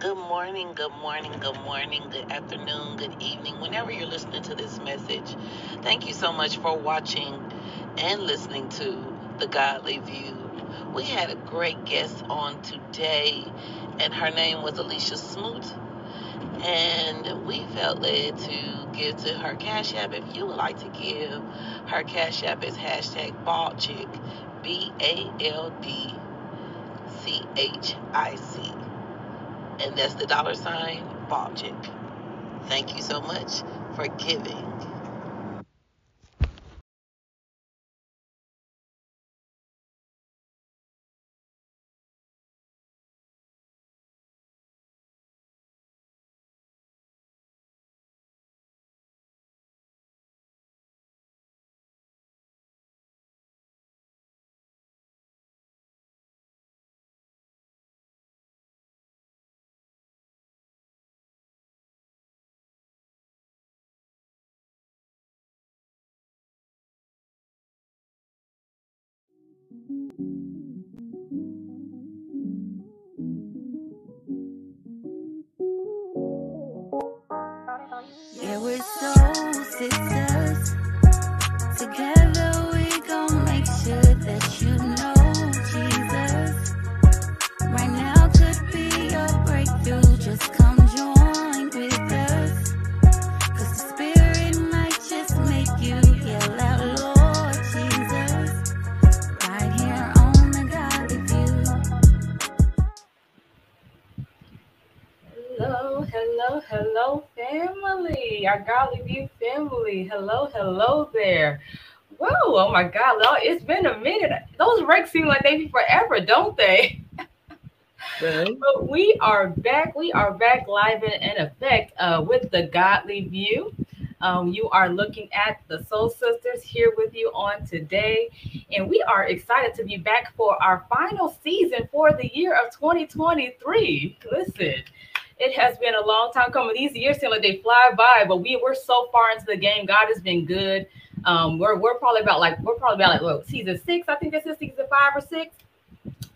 Good morning, good morning, good morning, good afternoon, good evening, whenever you're listening to this message. Thank you so much for watching and listening to The Godly View. We had a great guest on today, and her name was Alicia Smoot. And we felt led to give to her Cash App. If you would like to give, her Cash App is hashtag B A L D C H I C and that's the dollar sign baldchic. Thank you so much for giving. Yeah, we're soul sisters. Family. Hello, hello there. Whoa, oh my God, Lord, it's been a minute. Those breaks seem like they be forever, don't they? Right. But we are back. We are back live in, in effect uh, with the Godly View. Um, you are looking at the Soul Sisters here with you on today. And we are excited to be back for our final season for the year of 2023. Listen, it has been a long time coming. These years seem like they fly by, but we we're so far into the game. God has been good. Um, we're we're probably about like we're probably about like what, season six. I think this is season five or six.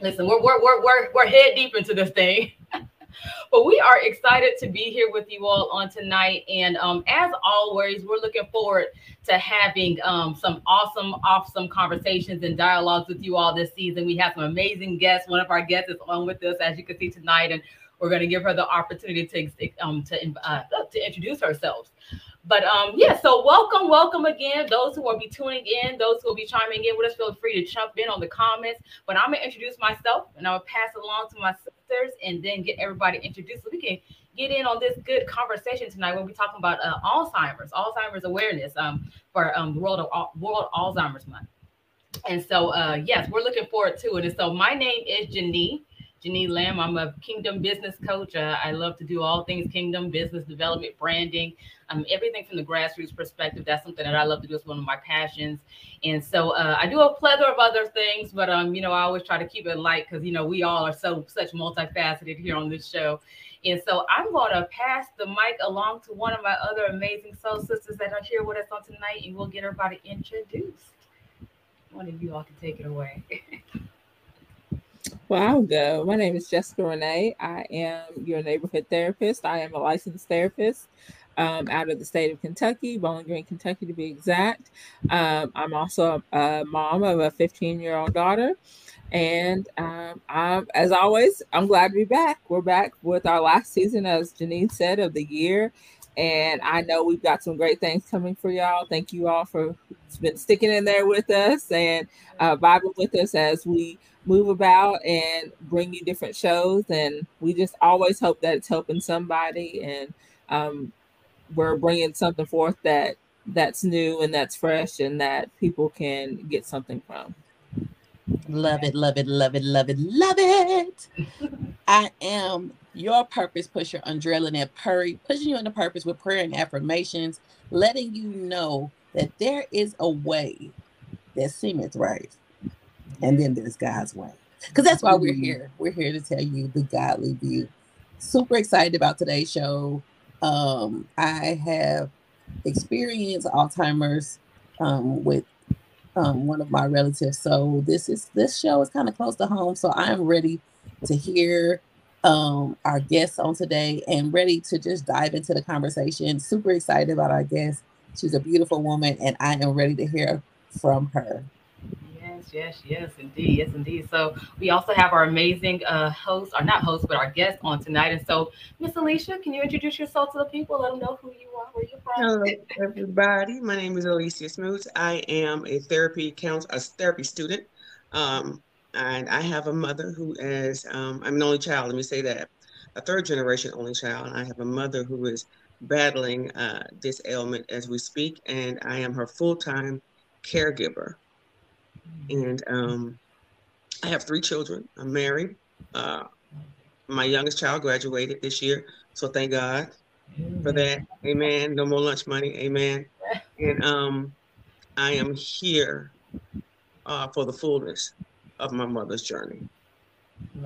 Listen, we're we're we're we're, we're head deep into this thing. but we are excited to be here with you all on tonight. And um, as always, we're looking forward to having um, some awesome, awesome conversations and dialogues with you all this season. We have some amazing guests. One of our guests is on with us, as you can see tonight, and we're going to give her the opportunity to um, to uh, to introduce herself. But um, yeah, so welcome, welcome again. Those who will be tuning in, those who will be chiming in with us, feel free to jump in on the comments. But I'm gonna introduce myself and I'll pass along to my sisters and then get everybody introduced so we can get in on this good conversation tonight when we're talking about uh, Alzheimer's, Alzheimer's awareness um, for um, World of World Alzheimer's Month. And so, uh, yes, we're looking forward to it. And so, my name is Janine. Janine Lamb. I'm a kingdom business coach. Uh, I love to do all things kingdom, business development, branding, um, everything from the grassroots perspective. That's something that I love to do. It's one of my passions. And so uh, I do a plethora of other things, but um, you know, I always try to keep it light because you know we all are so such multifaceted here on this show. And so I'm going to pass the mic along to one of my other amazing soul sisters that are here with us on tonight, and we'll get everybody introduced. One of you all can take it away. Well, I'll go. My name is Jessica Renee. I am your neighborhood therapist. I am a licensed therapist um, out of the state of Kentucky, Bowling Green, Kentucky to be exact. Um, I'm also a, mom of a 15 year old daughter. And um, I'm, as always, I'm glad to be back. We're back with our last season, as Janine said, of the year. And I know we've got some great things coming for y'all. Thank you all for sticking in there with us and uh, vibing with us as we move about and bring you different shows. And we just always hope that it's helping somebody. And um, we're bringing something forth that that's new and that's fresh and that people can get something from. Love it, love it, love it, love it, love it. I am your purpose pusher, Andrea Lynette Purry, pushing you into purpose with prayer and affirmations, letting you know that there is a way that seemeth right. And then there's God's way. Because that's why we're here. We're here to tell you the godly view. Super excited about today's show. Um, I have experienced Alzheimer's um, with um, one of my relatives. So this is this show is kind of close to home. So I'm ready to hear um, our guests on today and ready to just dive into the conversation. Super excited about our guest. She's a beautiful woman, and I am ready to hear from her. Yes, yes, indeed, yes, indeed. So we also have our amazing uh, host, or not host, but our guest on tonight. And so, Miss Alicia, can you introduce yourself to the people? Let them know who you are, where you're from. Hello, everybody. My name is Alicia Smoots. I am a therapy counsel, a therapy student. Um, and I have a mother who is, um, I'm an only child, let me say that, a third generation only child. And I have a mother who is battling uh, this ailment as we speak, and I am her full time caregiver. And um, I have three children. I'm married. Uh, my youngest child graduated this year, so thank God for that. Amen. No more lunch money. Amen. And um, I am here uh, for the fullness of my mother's journey.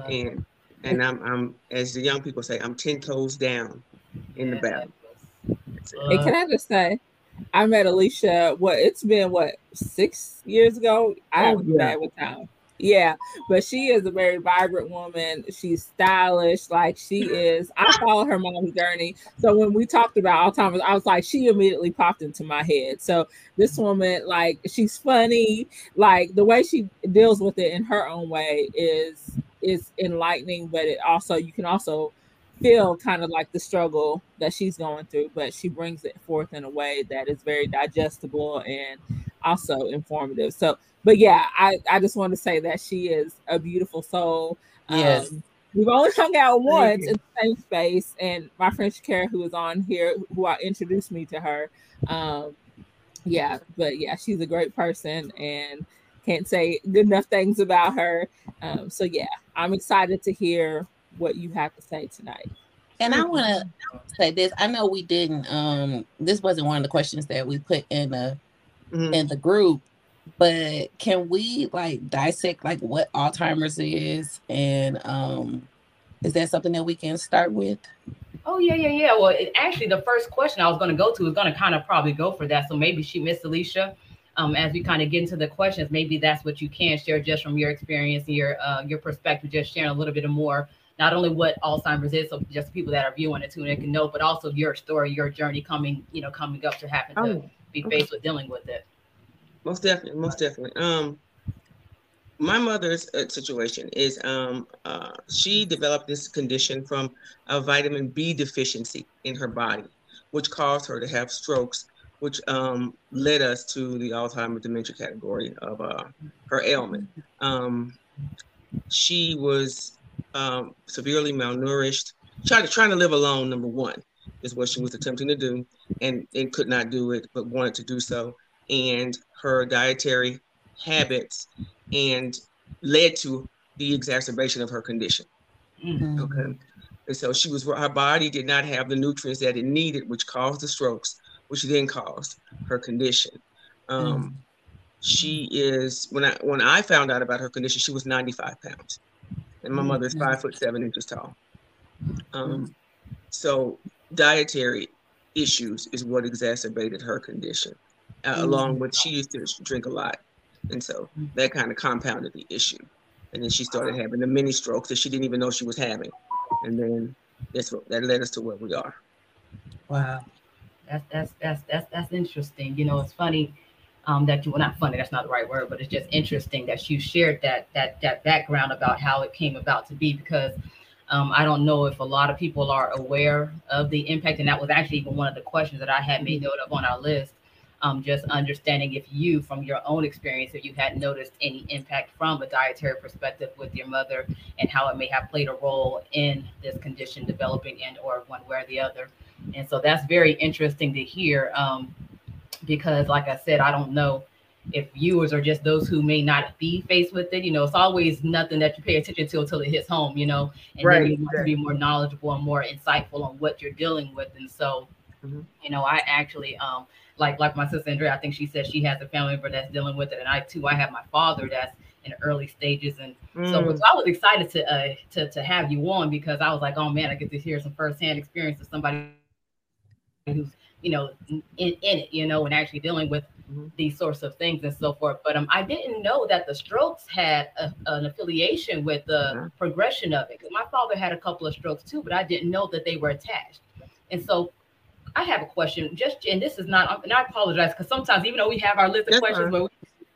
And and I'm I'm as the young people say, I'm ten toes down in the battle. And can I just say, I met Alicia. What it's been what six years ago. I Oh, haven't yeah. with time. Yeah, but she is a very vibrant woman. She's stylish, like she is. I follow her mom's journey. So when we talked about Alzheimer's, I was like, she immediately popped into my head. So this woman, like, she's funny. Like the way she deals with it in her own way is is enlightening. But it also you can also feel kind of like the struggle that she's going through, but she brings it forth in a way that is very digestible and also informative. So, but yeah, I, I just want to say that she is a beautiful soul. Yes. Um, we've only hung out once in the same space, and my friend Shakira, who is on here, who I introduced me to her. Um, yeah, but yeah, she's a great person and can't say good enough things about her. Um, so yeah, I'm excited to hear what you have to say tonight. And I want to say this. I know we didn't. Um, this wasn't one of the questions that we put in the Mhm. in the group, but can we like dissect like what Alzheimer's is, and um, is that something that we can start with? Oh yeah, yeah, yeah. Well, it, actually, the first question I was going to go to is going to kind of probably go for that. So maybe she, Miss Alicia, um, as we kind of get into the questions, maybe that's what you can share just from your experience and your uh, your perspective, just sharing a little bit more, not only what Alzheimer's is, so just people that are viewing it too, and can know, but also your story, your journey coming, you know, coming up to happen to Oh, be okay. faced with dealing with it. Most definitely, most definitely. Um, my mother's uh, situation is um, uh, she developed this condition from a vitamin B deficiency in her body, which caused her to have strokes, which um, led us to the Alzheimer's dementia category of uh, her ailment. Um, she was um, severely malnourished, trying to trying to live alone. Number one is what she was attempting to do, and and could not do it, but wanted to do so. And her dietary habits and led to the exacerbation of her condition. Mm. Okay. And so she was, her body did not have the nutrients that it needed, which caused the strokes, which then caused her condition. Um, She is, when I, when I found out about her condition, she was 95 pounds. And my mother is Mhm. five foot seven inches tall. Um, so dietary issues is what exacerbated her condition, uh, along with she used to drink a lot. And so that kind of compounded the issue. And then she started having the mini strokes that she didn't even know she was having. And then that's what that led us to where we are. Wow. That's that's that's that's that's interesting. You know, it's funny um, that you well not funny. That's not the right word, but it's just interesting that you shared that that that background about how it came about to be because um, I don't know if a lot of people are aware of the impact, and that was actually even one of the questions that I had made note of on our list. Um, just understanding if you, from your own experience, if you had noticed any impact from a dietary perspective with your mother, and how it may have played a role in this condition developing, and or one way or the other. And so that's very interesting to hear um, because, like I said, I don't know if viewers are just those who may not be faced with it. You know, it's always nothing that you pay attention to until it hits home, you know, and then you want to be more knowledgeable and more insightful on what you're dealing with. And so, Mhm. you know, I actually, um, like like my sister Andrea, I think she said she has a family member that's dealing with it, and I too, I have my father that's in early stages, and so, Mm, so I was excited to uh to to have you on because I was like, oh man, I get to hear some firsthand experience of somebody who's you know in, in it, you know, and actually dealing with mm-hmm. these sorts of things and so forth. But um, I didn't know that the strokes had a, an affiliation with the mm-hmm. progression of it. Because my father had a couple of strokes too, but I didn't know that they were attached. And so I have a question. Just and this is not. And I apologize because sometimes even though we have our list of questions, where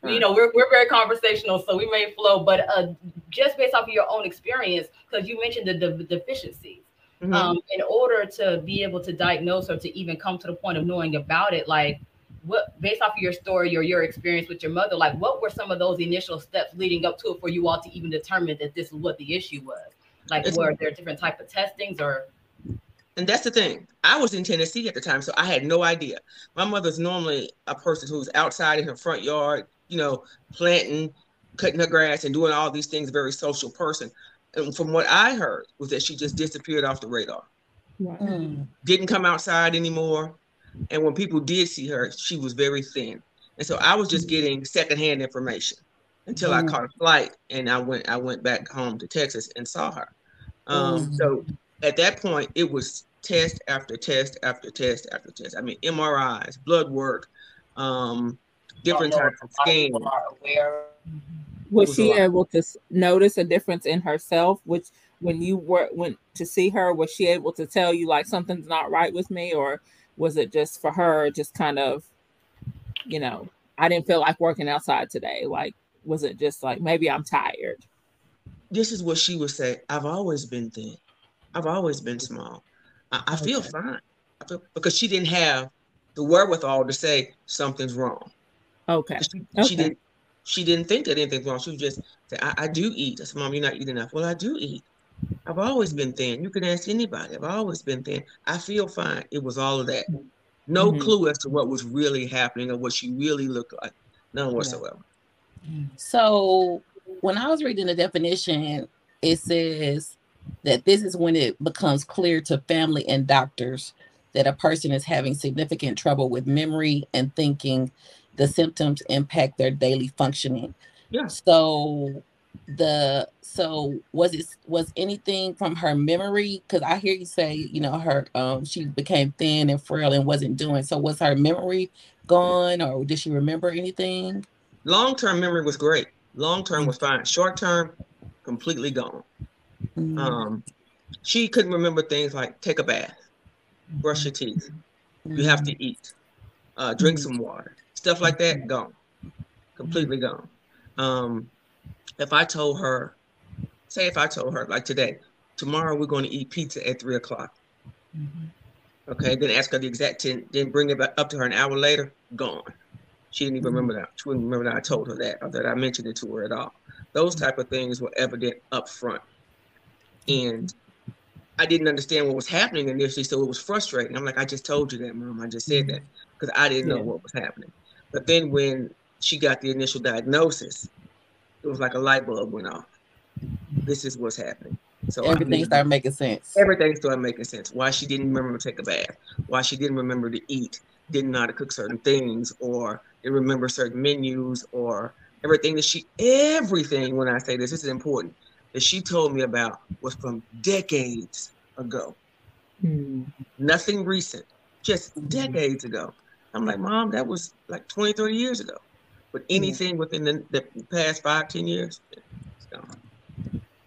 we, you know, we're we're very conversational, so we may flow. But uh, just based off of your own experience, because you mentioned the, the deficiencies. Mm-hmm. Um, in order to be able to diagnose or to even come to the point of knowing about it, like what based off of your story or your experience with your mother, like what were some of those initial steps leading up to it for you all to even determine that this is what the issue was? Like it's, were there different type of testings or and that's the thing. I was in Tennessee at the time, so I had no idea. My mother's normally a person who's outside in her front yard, you know, planting, cutting her grass, and doing all these things. Very social person. And from what I heard was that she just disappeared off the radar. Mm. Didn't come outside anymore. And when people did see her, she was very thin. And so I was just getting secondhand information until mm. I caught a flight and I went I went back home to Texas and saw her. Um, mm. So at that point, it was test after test after test after test. I mean, MRIs, blood work, um, different types of scans. Was she able to notice a difference in herself? Which, when you were went to see her, was she able to tell you like something's not right with me, or was it just for her, just kind of, you know, I didn't feel like working outside today? Like, was it just like maybe I'm tired? This is what she would say. I've always been thin. I've always been small. I, I feel fine. I feel because she didn't have the wherewithal to say something's wrong. Okay. She, okay. she didn't. She didn't think that anything's wrong. She was just say, I, I do eat. I said, Mom, you're not eating enough. Well, I do eat. I've always been thin. You can ask anybody. I've always been thin. I feel fine. It was all of that. No mm-hmm. clue as to what was really happening or what she really looked like. None whatsoever. So when I was reading the definition, it says that this is when it becomes clear to family and doctors that a person is having significant trouble with memory and thinking the symptoms impact their daily functioning. Yeah. So the so was it was anything from her memory? Because i hear you say you know her um she became thin and frail and wasn't doing so was her memory gone or did she remember anything? Long-term memory was great. Long-term was fine. Short-term completely gone. Mm-hmm. Um, she couldn't remember things like take a bath, brush your teeth, mm-hmm. you have to mm-hmm. eat, uh, drink some water, stuff like that. Gone, completely gone. Um, if I told her, say if I told her like today, tomorrow we're going to eat pizza at three o'clock. Mm-hmm. Okay, then ask her the exact ten, then bring it back up to her an hour later, gone. She didn't even mm-hmm. remember that. She wouldn't remember that I told her that or that I mentioned it to her at all. Those type of things were evident up front and I didn't understand what was happening initially, so it was frustrating. I'm like, I just told you that, mom. I just said that because I didn't know what was happening. But then when she got the initial diagnosis, it was like a light bulb went off. This is what's happening. So everything started making sense. Everything started making sense. Why she didn't remember to take a bath, why she didn't remember to eat, didn't know how to cook certain things, or didn't remember certain menus, or everything that she everything. When I say this, this is important that she told me about was from decades ago. Mm. Nothing recent, just mm. decades ago. I'm like, Mom, that was like 20, 30 years ago. But anything within the, the, past five, 10 years, it's gone.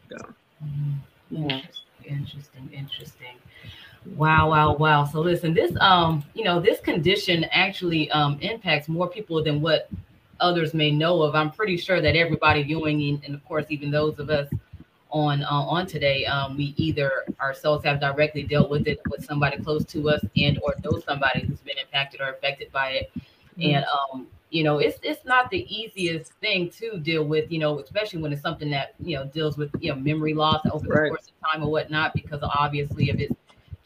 Gone. Yeah. Interesting, interesting. Wow, wow, wow. So listen, this um, you know, this condition actually um impacts more people than what others may know of. I'm pretty sure that everybody viewing, and of course, even those of us on uh, on today. Um, we either ourselves have directly dealt with it with somebody close to us, and or know somebody who's been impacted or affected by it. Mm-hmm. And um, you know, it's it's not the easiest thing to deal with. You know, especially when it's something that you know deals with you know memory loss over right. the course of time or whatnot, because obviously of its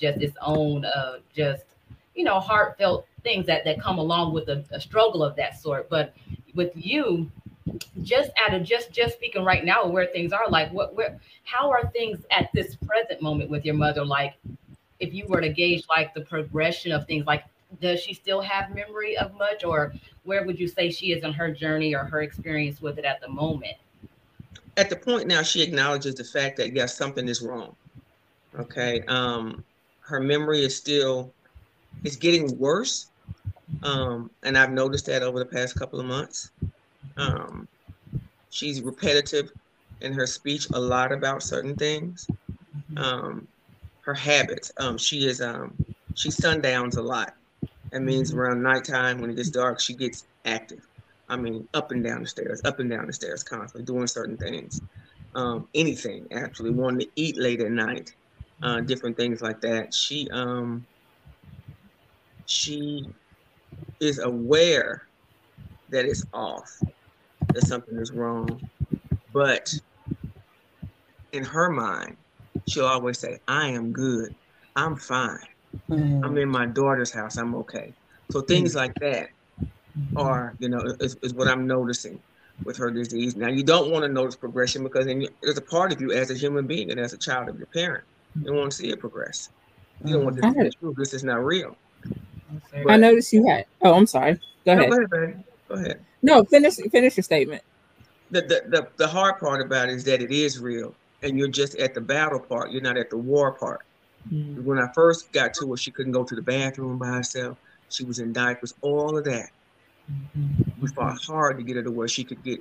just its own uh, just you know heartfelt things that that come along with a, a struggle of that sort. But with you, just at a just just speaking right now where things are like what where how are things at this present moment with your mother? Like if you were to gauge like the progression of things like does she still have memory of much or where would you say she is in her journey or her experience with it at the moment? At the point now she acknowledges the fact that yes something is wrong okay? Um her memory is still it's getting worse Um, and I've noticed that over the past couple of months. Um, she's repetitive in her speech a lot about certain things. Um, her habits. Um, she is um, she sundowns a lot. That means around nighttime when it gets dark, she gets active. I mean, up and down the stairs, up and down the stairs, constantly doing certain things. Um, anything actually, wanting to eat late at night, uh, different things like that. She um, she is aware that it's off, that something is wrong, but in her mind, she'll always say, I am good. I'm fine. Mm. I'm in my daughter's house. I'm okay. So things like that are, you know, is, is what I'm noticing with her disease. Now, you don't want to notice progression because then there's a part of you as a human being and as a child of your parent. You want to see it progress. You don't want this to be true. This is not real. But, I noticed you had. Oh, I'm sorry. Go ahead. No, go ahead, Go ahead. No, finish finish your statement. The, the the the hard part about it is that it is real, and you're just at the battle part. You're not at the war part. Mm-hmm. When I first got to her, she couldn't go to the bathroom by herself. She was in diapers. All of that. Mm-hmm. We fought hard to get her to where she could get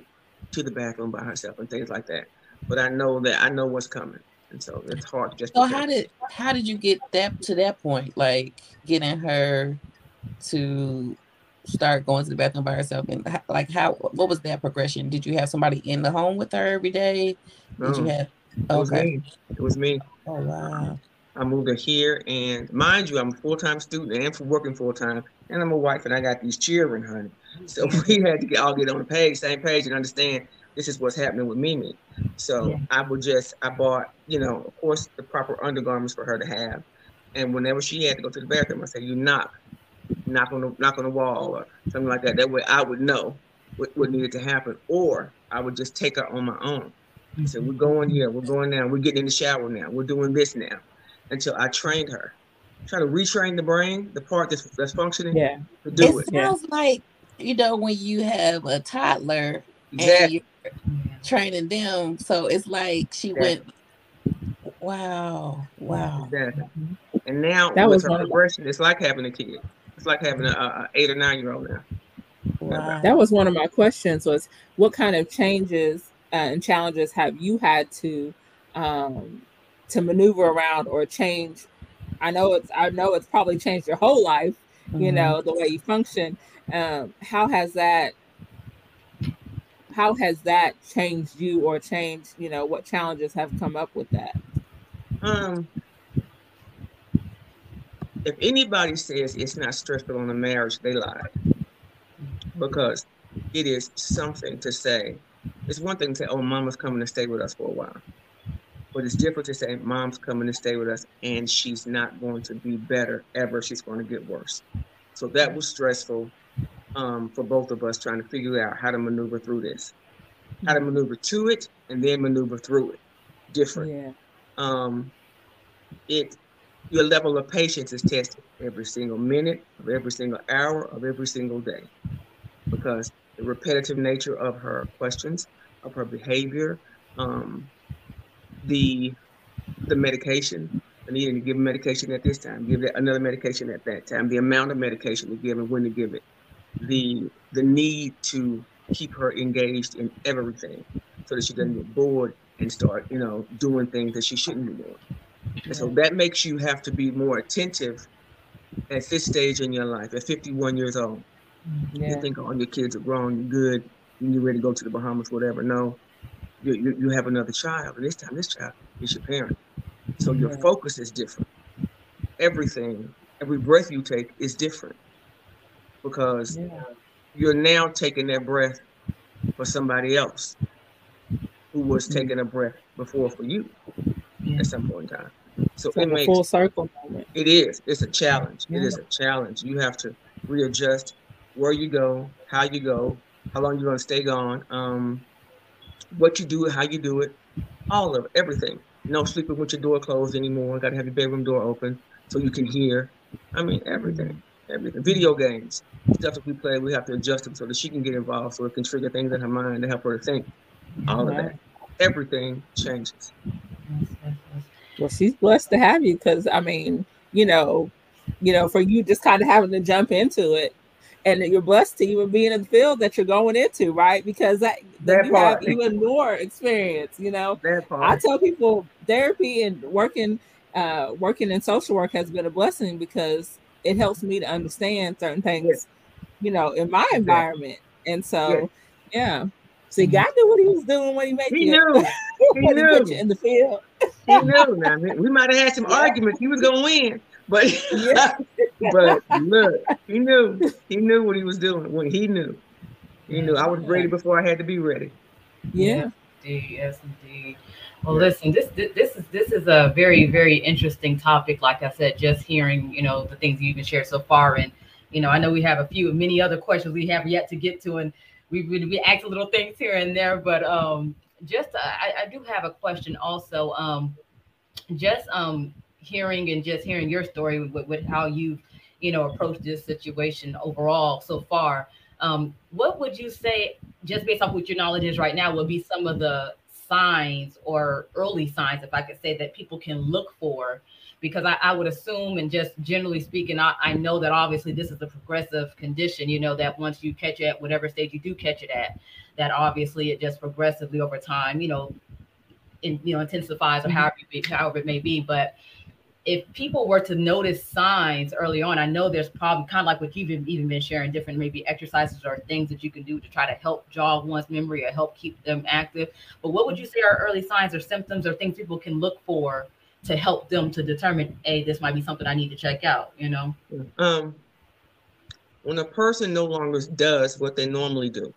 to the bathroom by herself and things like that. But I know that I know what's coming, and so it's hard. Just so how did how did you get that to that point? Like getting her to start going to the bathroom by herself and like how what was that progression? Did you have somebody in the home with her every day? Did you have okay. it was me. It was me. Oh wow. I moved her here and mind you i'm a full-time student and for working full-time and i'm a wife and i got these children honey. So we had to get, all get on the page same page and understand this is what's happening with mimi. So yeah. i would just i bought you know of course the proper undergarments for her to have. And whenever she had to go to the bathroom i said you knock knock on the knock on the wall or something like that. That way I would know what, what needed to happen, or I would just take her on my own. So we're going here, we're going now, we're getting in the shower now, we're doing this now, until I trained her. Try to retrain the brain, the part that's, that's functioning. Yeah, to do it. It sounds yeah. like you know when you have a toddler exactly. and you're training them. So it's like she exactly. went. Wow! Wow! Exactly. And now that with was her progression, it's like having a kid. It's like having a, a eight or nine year old now. Wow. That was one of my questions. Was what kind of changes uh, and challenges have you had to um, to maneuver around or change? I know it's I know it's probably changed your whole life. Mm-hmm. You know the way you function. Um, how has that how has that changed you or changed you know what challenges have come up with that um if anybody says it's not stressful on a marriage, they lie. Because it is something to say. It's one thing to say, oh, mama's coming to stay with us for a while. But it's different to say, mom's coming to stay with us and she's not going to be better ever. She's going to get worse. So that was stressful um, for both of us trying to figure out how to maneuver through this, how to maneuver to it and then maneuver through it. Different. Yeah. Um, it your level of patience is tested every single minute of every single hour of every single day because the repetitive nature of her questions, of her behavior, um, the the medication, I needing to give medication at this time, give it another medication at that time, the amount of medication to give and when to give it, the the need to keep her engaged in everything so that she doesn't get bored and start, you know, doing things that she shouldn't be doing. And so that makes you have to be more attentive at this stage in your life, at 51 years old. Yeah. You think all your kids are grown, you're good, you're ready to go to the Bahamas, whatever. No, you, you, you have another child, and this time this child is your parent. So your focus is different. Everything, every breath you take is different because yeah. you're now taking that breath for somebody else who was mm-hmm. taking a breath before for you yeah. at some point in time. So it makes full circle moment. It is. It's a challenge. Yeah. It is a challenge. You have to readjust where you go, how you go, how long you're going to stay gone, um, what you do, how you do it, all of it, everything. No sleeping with your door closed anymore. Got to have your bedroom door open so you can hear. I mean, everything, everything. Video games, stuff that we play, we have to adjust them so that she can get involved, so it can trigger things in her mind to help her to think. All of that, everything changes. Well, she's blessed to have you because I mean, you know, you know, for you just kind of having to jump into it, and you're blessed to even be in the field that you're going into, right? Because that, That you part. have even more experience, you know. I tell people therapy and working uh working in social work has been a blessing because it helps me to understand certain things, Yes. you know, in my environment. And so Yes. yeah. See, God knew what he was doing when he made He you knew. He when put knew. you in the field. He knew. Now we might have had some Yeah. arguments. He was gonna win, but Yeah. but look, he knew. He knew what he was doing. When he knew, he knew. I was ready before I had to be ready. Yeah. Indeed, yes, indeed. Well, listen, this, this this is this is a very very interesting topic. Like I said, just hearing you know the things you've been shared so far, and you know I know we have a few many other questions we have yet to get to, and we we, we asked little things here and there, but um, just uh, I, I do have a question also. Um, just um hearing and just hearing your story with, with how you've you know approached this situation overall so far. Um, what would you say, just based off what your knowledge is right now, would be some of the signs or early signs, if I could say, that people can look for? Because I, I would assume, and just generally speaking, I, I know that obviously this is a progressive condition, you know, that once you catch it at whatever stage you do catch it at, that obviously it just progressively over time, you know, in, you know, intensifies or Mhm. however, it be- however it may be. But if people were to notice signs early on, I know there's probably kind of like what you've even been sharing, different maybe exercises or things that you can do to try to help jog one's memory or help keep them active. But what would you say are early signs or symptoms or things people can look for to help them to determine, hey, this might be something I need to check out, you know? Um, when a person no longer does what they normally do,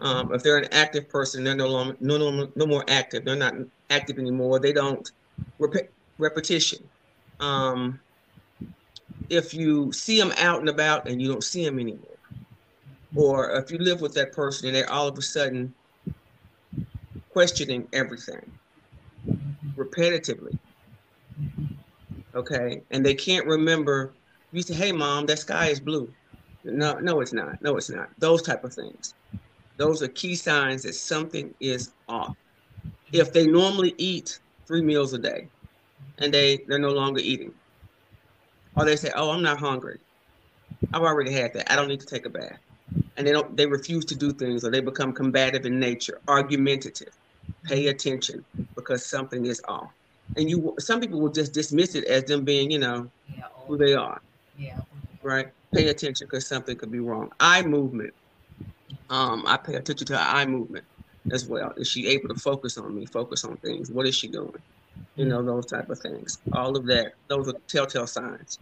um, if they're an active person, they're no longer no, no, no more active. They're not active anymore. They don't rep- repetition. Um, if you see them out and about and you don't see them anymore, or if you live with that person and they're all of a sudden questioning everything repetitively, okay, and they can't remember. You say, "Hey, mom, that sky is blue." No, no, it's not. No, it's not. Those type of things. Those are key signs that something is off. If they normally eat three meals a day, and they they're no longer eating, or they say, "Oh, I'm not hungry. I've already had that. I don't need to take a bath," and they don't. They refuse to do things, or they become combative in nature, argumentative. Pay attention because something is off, and you. Some people will just dismiss it as them being, you know, Yeah. who they are Yeah. right? Pay attention because something could be wrong. Eye movement. Um, I pay attention to her eye movement as well. Is she able to focus on me? Focus on things. What is she doing? You know, those type of things. All of that. Those are telltale signs.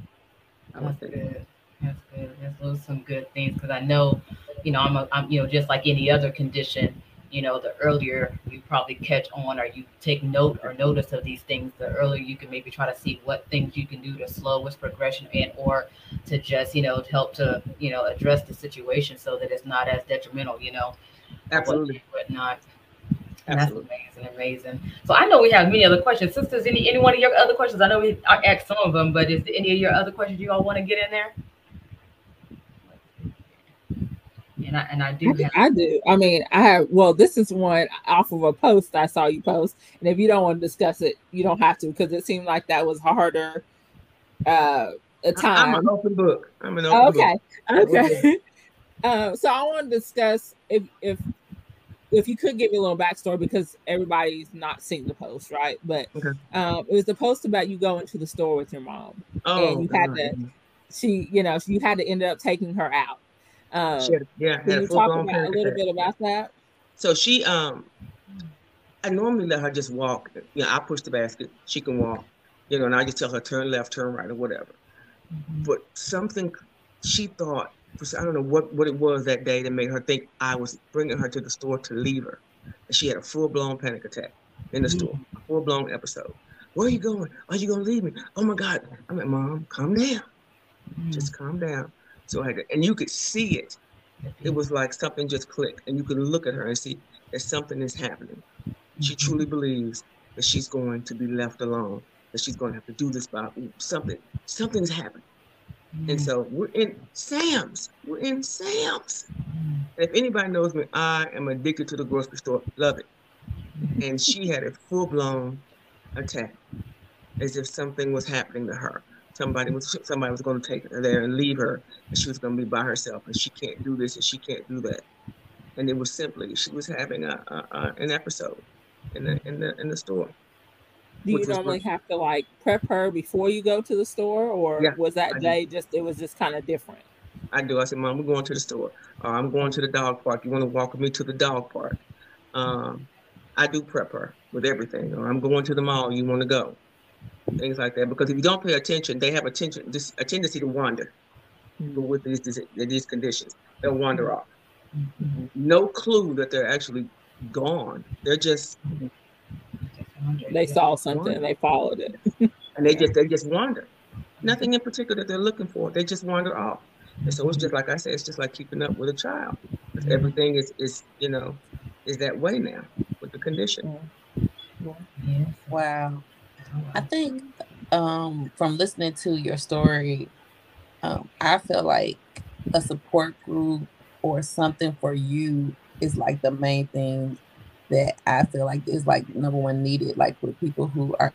I That's good. That's good. That's those are some good things because I know, you know, I'm, a, I'm, you know, just like any other condition, you know, the earlier you probably catch on or you take note or notice of these things, the earlier you can maybe try to see what things you can do to slow its progression and or to just, you know, to help to, you know, address the situation so that it's not as detrimental, you know, Absolutely. what, whatnot. And that's Absolutely. amazing, amazing. So I know we have many other questions. Sisters, any any one of your other questions? I know we I asked some of them, but is there any of your other questions you all want to get in there? And I and I do have I do. I mean, I have. Well, this is one off of a post I saw you post, and if you don't want to discuss it, you don't have to because it seemed like that was harder. Uh, a I- I'm time. an open book. I'm an open okay. book. Okay. um, so I want to discuss if if if you could give me a little backstory because everybody's not seen the post, right? But Okay. um, it was the post about you going to the store with your mom. Oh, you had God. to- She, you know, you had to end up taking her out. Um, She had- yeah, can a you full talk about a little attack. bit about that? So she, um, I normally let her just walk. You know, I push the basket. She can walk. You know, and I just tell her turn left, turn right, or whatever. But something she thought, I don't know what what it was that day that made her think I was bringing her to the store to leave her. And she had a full blown panic attack in the store, full blown episode. Where are you going? Are you gonna leave me? Oh my God! I'm like, Mom, calm down. Just calm down. So I had to, and you could see it. It was like something just clicked and you can look at her and see that something is happening. She mm-hmm. truly believes that she's going to be left alone that she's going to have to do this by something something's happening. And mm-hmm. so we're in sam's we're in sam's. Mm-hmm. If anybody knows me i am addicted to the grocery store love it. And she had a full-blown attack as if something was happening to her somebody was somebody was going to take her there and leave her, and she was going to be by herself, and she can't do this and she can't do that, and it was simply she was having a, a, a an episode in the in the in the store. Do you Which was normally have to like prep her before you go to the store, or Yeah, was I that do. day just it was just kind of different? I do. I said, Mom, we're going to the store. Or I'm going to the dog park. You want to walk with me to the dog park? Um, I do prep her with everything. Or I'm going to the mall. You want to go? Things like that. Because if you don't pay attention, they have attention, this, a tendency to wander mm-hmm. with these, these these conditions. They'll wander mm-hmm. off. Mm-hmm. No clue that they're actually gone. They're just They saw something and they followed it. and they just they just wander. Nothing in particular that they're looking for. They just wander off. And so it's just like I said, it's just like keeping up with a child. 'Cause Everything is is you know is that way now with the condition. Yes. Wow. I think um, from listening to your story, um, I feel like a support group or something for you is like the main thing that I feel like is like number one needed, like for people who are.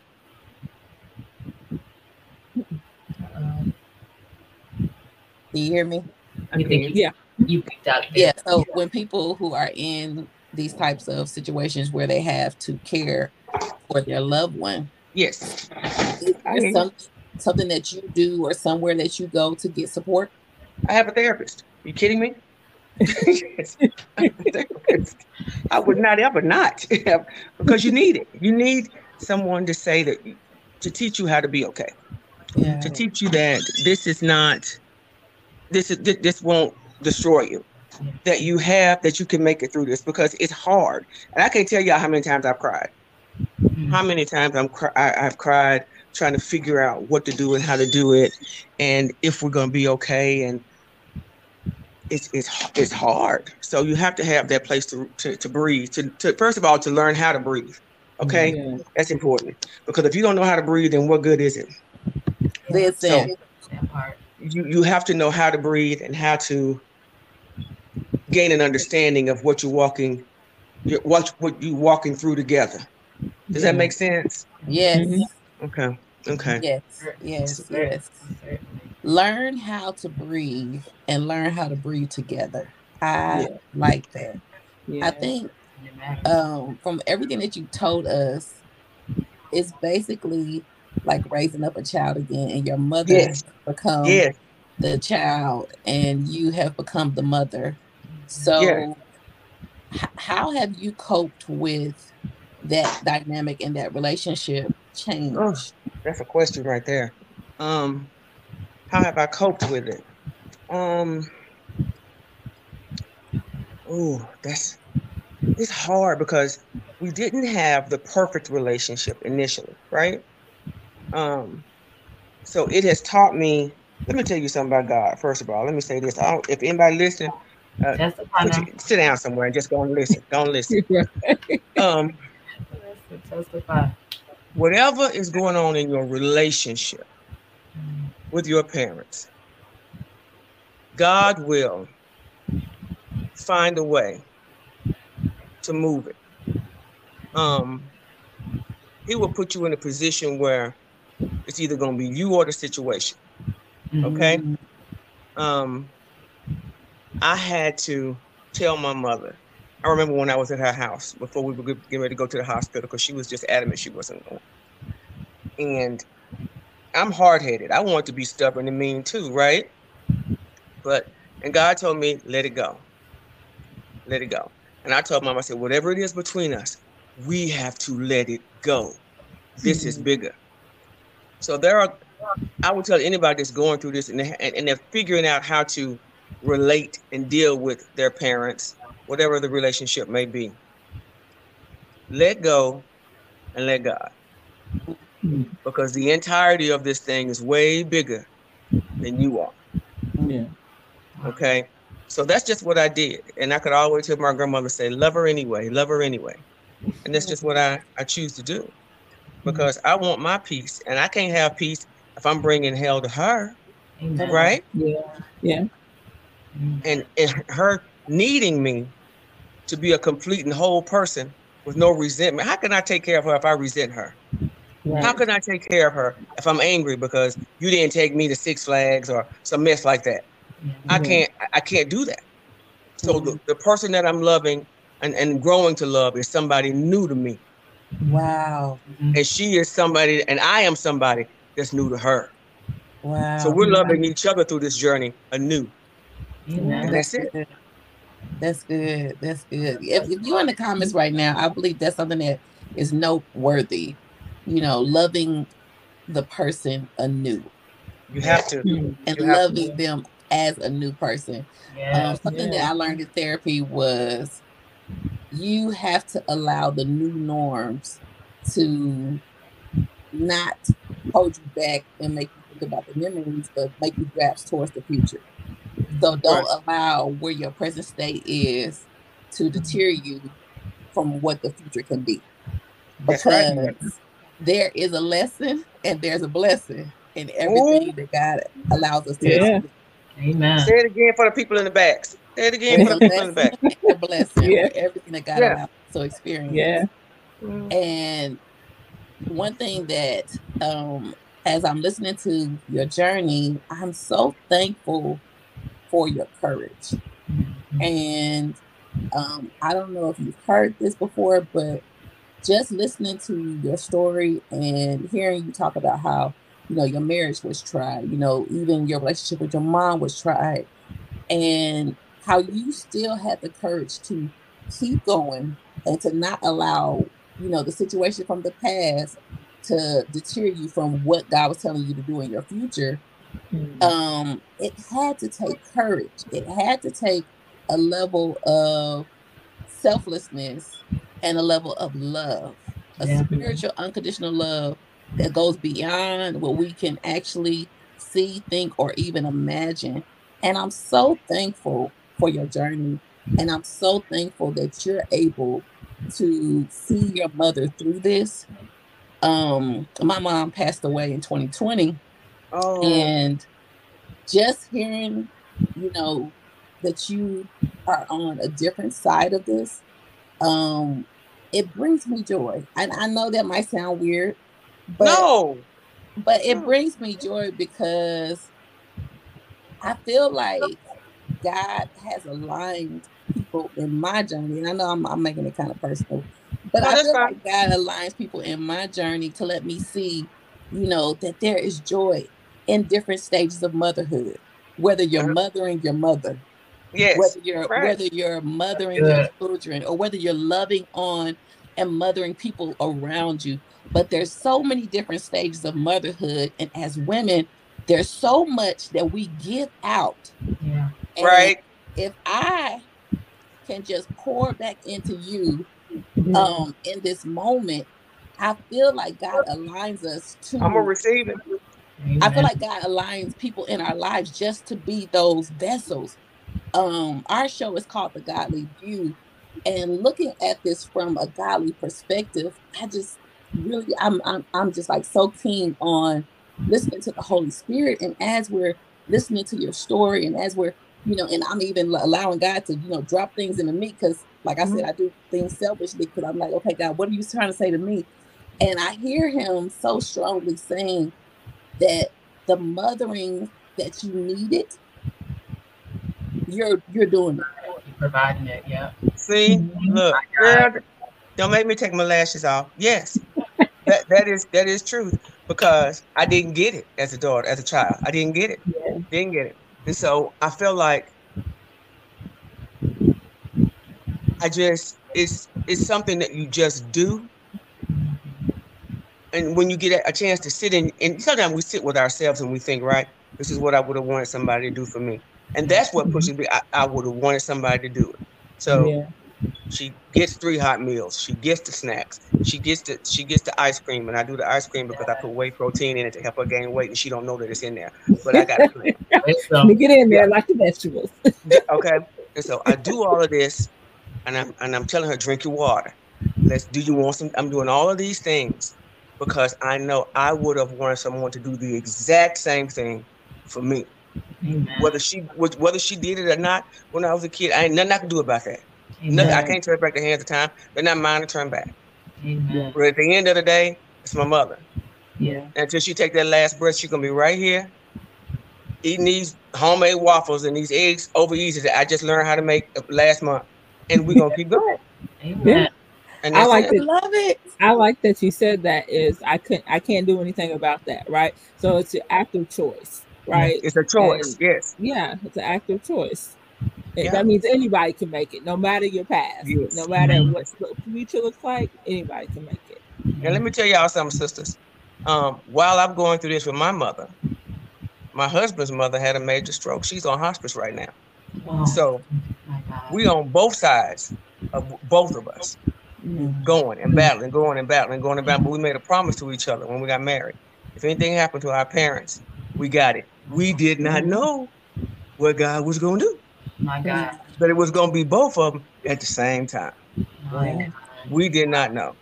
Um, Do you hear me? I think Yeah. you picked out. Yeah. So when people who are in these types of situations where they have to care for their loved one, yes. is there some, something that you do or somewhere that you go to get support? I have a therapist. you kidding me? Yes. I have a therapist. I would not ever not because you need it. You need someone to say that to teach you how to be okay. Yeah. to teach you that this is not this is this won't destroy you that you have that you can make it through this because it's hard and i can't tell y'all how many times i've cried Mhm. how many times i'm cry, I, i've cried trying to figure out what to do and how to do it and if we're going to be okay and it's it's it's hard. So you have to have that place to to, to breathe to, to first of all to learn how to breathe okay? Yeah. that's important. Because if you don't know how to breathe then what good is it? Listen, That part. you you have to know how to breathe and how to gain an understanding of what you're walking what what you walking through together does that make sense yes, Mhm. okay okay yes, yes, yes. Learn how to breathe and learn how to breathe together. I Yeah. like that. Yeah. I think um, from everything that you told us, it's basically like raising up a child again, and your mother Yes. become yes the child, and you have become the mother. So, Yeah. h- how have you coped with that dynamic and that relationship change? Oh, that's a question right there. Um how have i coped with it? Um oh that's it's hard because we didn't have the perfect relationship initially right? Um so it has taught me let me tell you something about god first of all. Let me say this. I don't, if anybody listening Testify put now. you, sit down somewhere and just go and listen. Don't listen. Um Listen, Testify. whatever is going on in your relationship with your parents, God will find a way to move it. Um, he will put you in a position where it's either going to be you or the situation. Okay. Um, I had to tell my mother. I remember when I was at her house before we were getting ready to go to the hospital because she was just adamant she wasn't going. And I'm hard headed. I want to be stubborn and mean too, right? But and God told me, let it go. Let it go. And I told mom, I said, whatever it is between us, we have to let it go. This is mm-hmm. bigger. So there are I would tell anybody that's going through this and, and, and they're figuring out how to relate and deal with their parents, whatever the relationship may be. Let go and let God. Because the entirety of this thing is way bigger than you are. Yeah. Okay. So that's just what I did. And I could always hear my grandmother say, love her anyway, love her anyway. And that's just what I, I choose to do because I want my peace and I can't have peace if I'm bringing hell to her, Amen. right? Yeah. Yeah. And, and her needing me to be a complete and whole person with no resentment. How can I take care of her if I resent her? Right. How can I take care of her if I'm angry because you didn't take me to Six Flags or some mess like that? I Mhm. can't I can't do that. So the, the person that I'm loving and, and growing to love is somebody new to me. Wow. And she is somebody and I am somebody that's new to her. Wow. So we're loving each other through this journey anew. Amen. And that's it. Good. That's good. That's good. If, if you're in the comments right now, I believe that's something that is noteworthy. You know, loving the person anew You have to. Mhm. and You have to. loving them as a new person. Um, something Yeah. that I learned in therapy was you have to allow the new norms to not hold you back and make you think about the memories, but make you grasp towards the future. So don't allow where your present state is to deter you from what the future can be. That's Because right. there is a lesson and there's a blessing in everything that God allows us to Yeah. experience. Amen. Say it again for the people in the back. Say it again for the people in the back. a blessing Yeah. for everything that God Yeah. allows us to experience. Yeah. And one thing that um as I'm listening to your journey, I'm so thankful for your courage. And um I don't know if you've heard this before, but just listening to your story and hearing you talk about how you know your marriage was tried, you know, even your relationship with your mom was tried, and how you still had the courage to keep going and to not allow you know the situation from the past to deter you from what God was telling you to do in your future. Mhm. Um, it had to take courage. It had to take a level of selflessness and a level of love, a Yeah. spiritual unconditional love that goes beyond what we can actually see, think, or even imagine. And I'm so thankful for your journey. And I'm so thankful that you're able to see your mother through this. Um, my mom passed away in 2020 Oh, and just hearing you know that you are on a different side of this um it brings me joy and i know that might sound weird but no. but it brings me joy because i feel like god has aligned people in my journey and i know i'm, I'm making it kind of personal but No, i feel fine. like god aligns people in my journey to let me see you know that there is joy in different stages of motherhood whether you're mothering your mother Yes. whether you're right. whether you're mothering your children or whether you're loving on and mothering people around you but there's so many different stages of motherhood and as women there's so much that we give out Yeah. Right. if i can just pour back into you um in this moment i feel like god aligns us to I'm gonna receive it. I feel like God aligns people in our lives just to be those vessels. Um, our show is called The Godly View, and looking at this from a godly perspective, I just really, I'm, I'm, I'm just like so keen on listening to the Holy Spirit, and as we're listening to your story, and as we're, you know, and I'm even allowing God to, you know, drop things into me because, like I said, I do things selfishly because I'm like, okay, God, what are you trying to say to me? And I hear Him so strongly saying that the mothering that you needed, you're you're doing it. Providing it. Yeah. See, Mhm. look, My girl, don't make me take my lashes off. Yes, that that is that is truth because I didn't get it as a daughter, as a child. I didn't get it. Yeah. Didn't get it, and so I feel like I just it's it's something that you just do. And when you get a- a chance to sit in, and sometimes we sit with ourselves and we think, right, this is what I would have wanted somebody to do for me, and that's what pushes me. I, I would have wanted somebody to do it. So yeah. she gets three hot meals. She gets the snacks. She gets the she gets the ice cream, and I do the ice cream because I put whey protein in it to help her gain weight, and she don't know that it's in there. But I got to put it. It's, Let um, me get in there like the vegetables. Okay. And so I do all of this, and I'm and I'm telling her drink your water. Let's do you want some? I'm doing all of these things because I know I would have wanted someone to do the exact same thing for me. Amen. Whether she was whether she did it or not when I was a kid, I ain't nothing I can do about that. Nothing, I can't turn back the hands of time. They're not mine to turn back. Amen. But at the end of the day, it's my mother. Yeah. Until she take that last breath, she's gonna be right here eating these homemade waffles and these eggs over easy that I just learned how to make last month, and we're gonna keep going. Amen. And I like it. it. love it. I like that you said that is I couldn't I can't do anything about that, right? So it's an active choice, right? It's a choice. And- yes. Yeah, it's an active choice. Yeah. That means anybody can make it, no matter your past, Yes. no matter Mhm. what the future looks like. Anybody can make it. And let me tell y'all something, sisters. Um, while I'm going through this with my mother, my husband's mother had a major stroke. She's on hospice right now. Oh, So we on both sides of both of us going and battling, going and battling, going and battling. But we made a promise to each other when we got married. If anything happened to our parents, we got it. We did not mm-hmm. know what God was going to do, my God. but it was going to be both of them at the same time. My We did not know.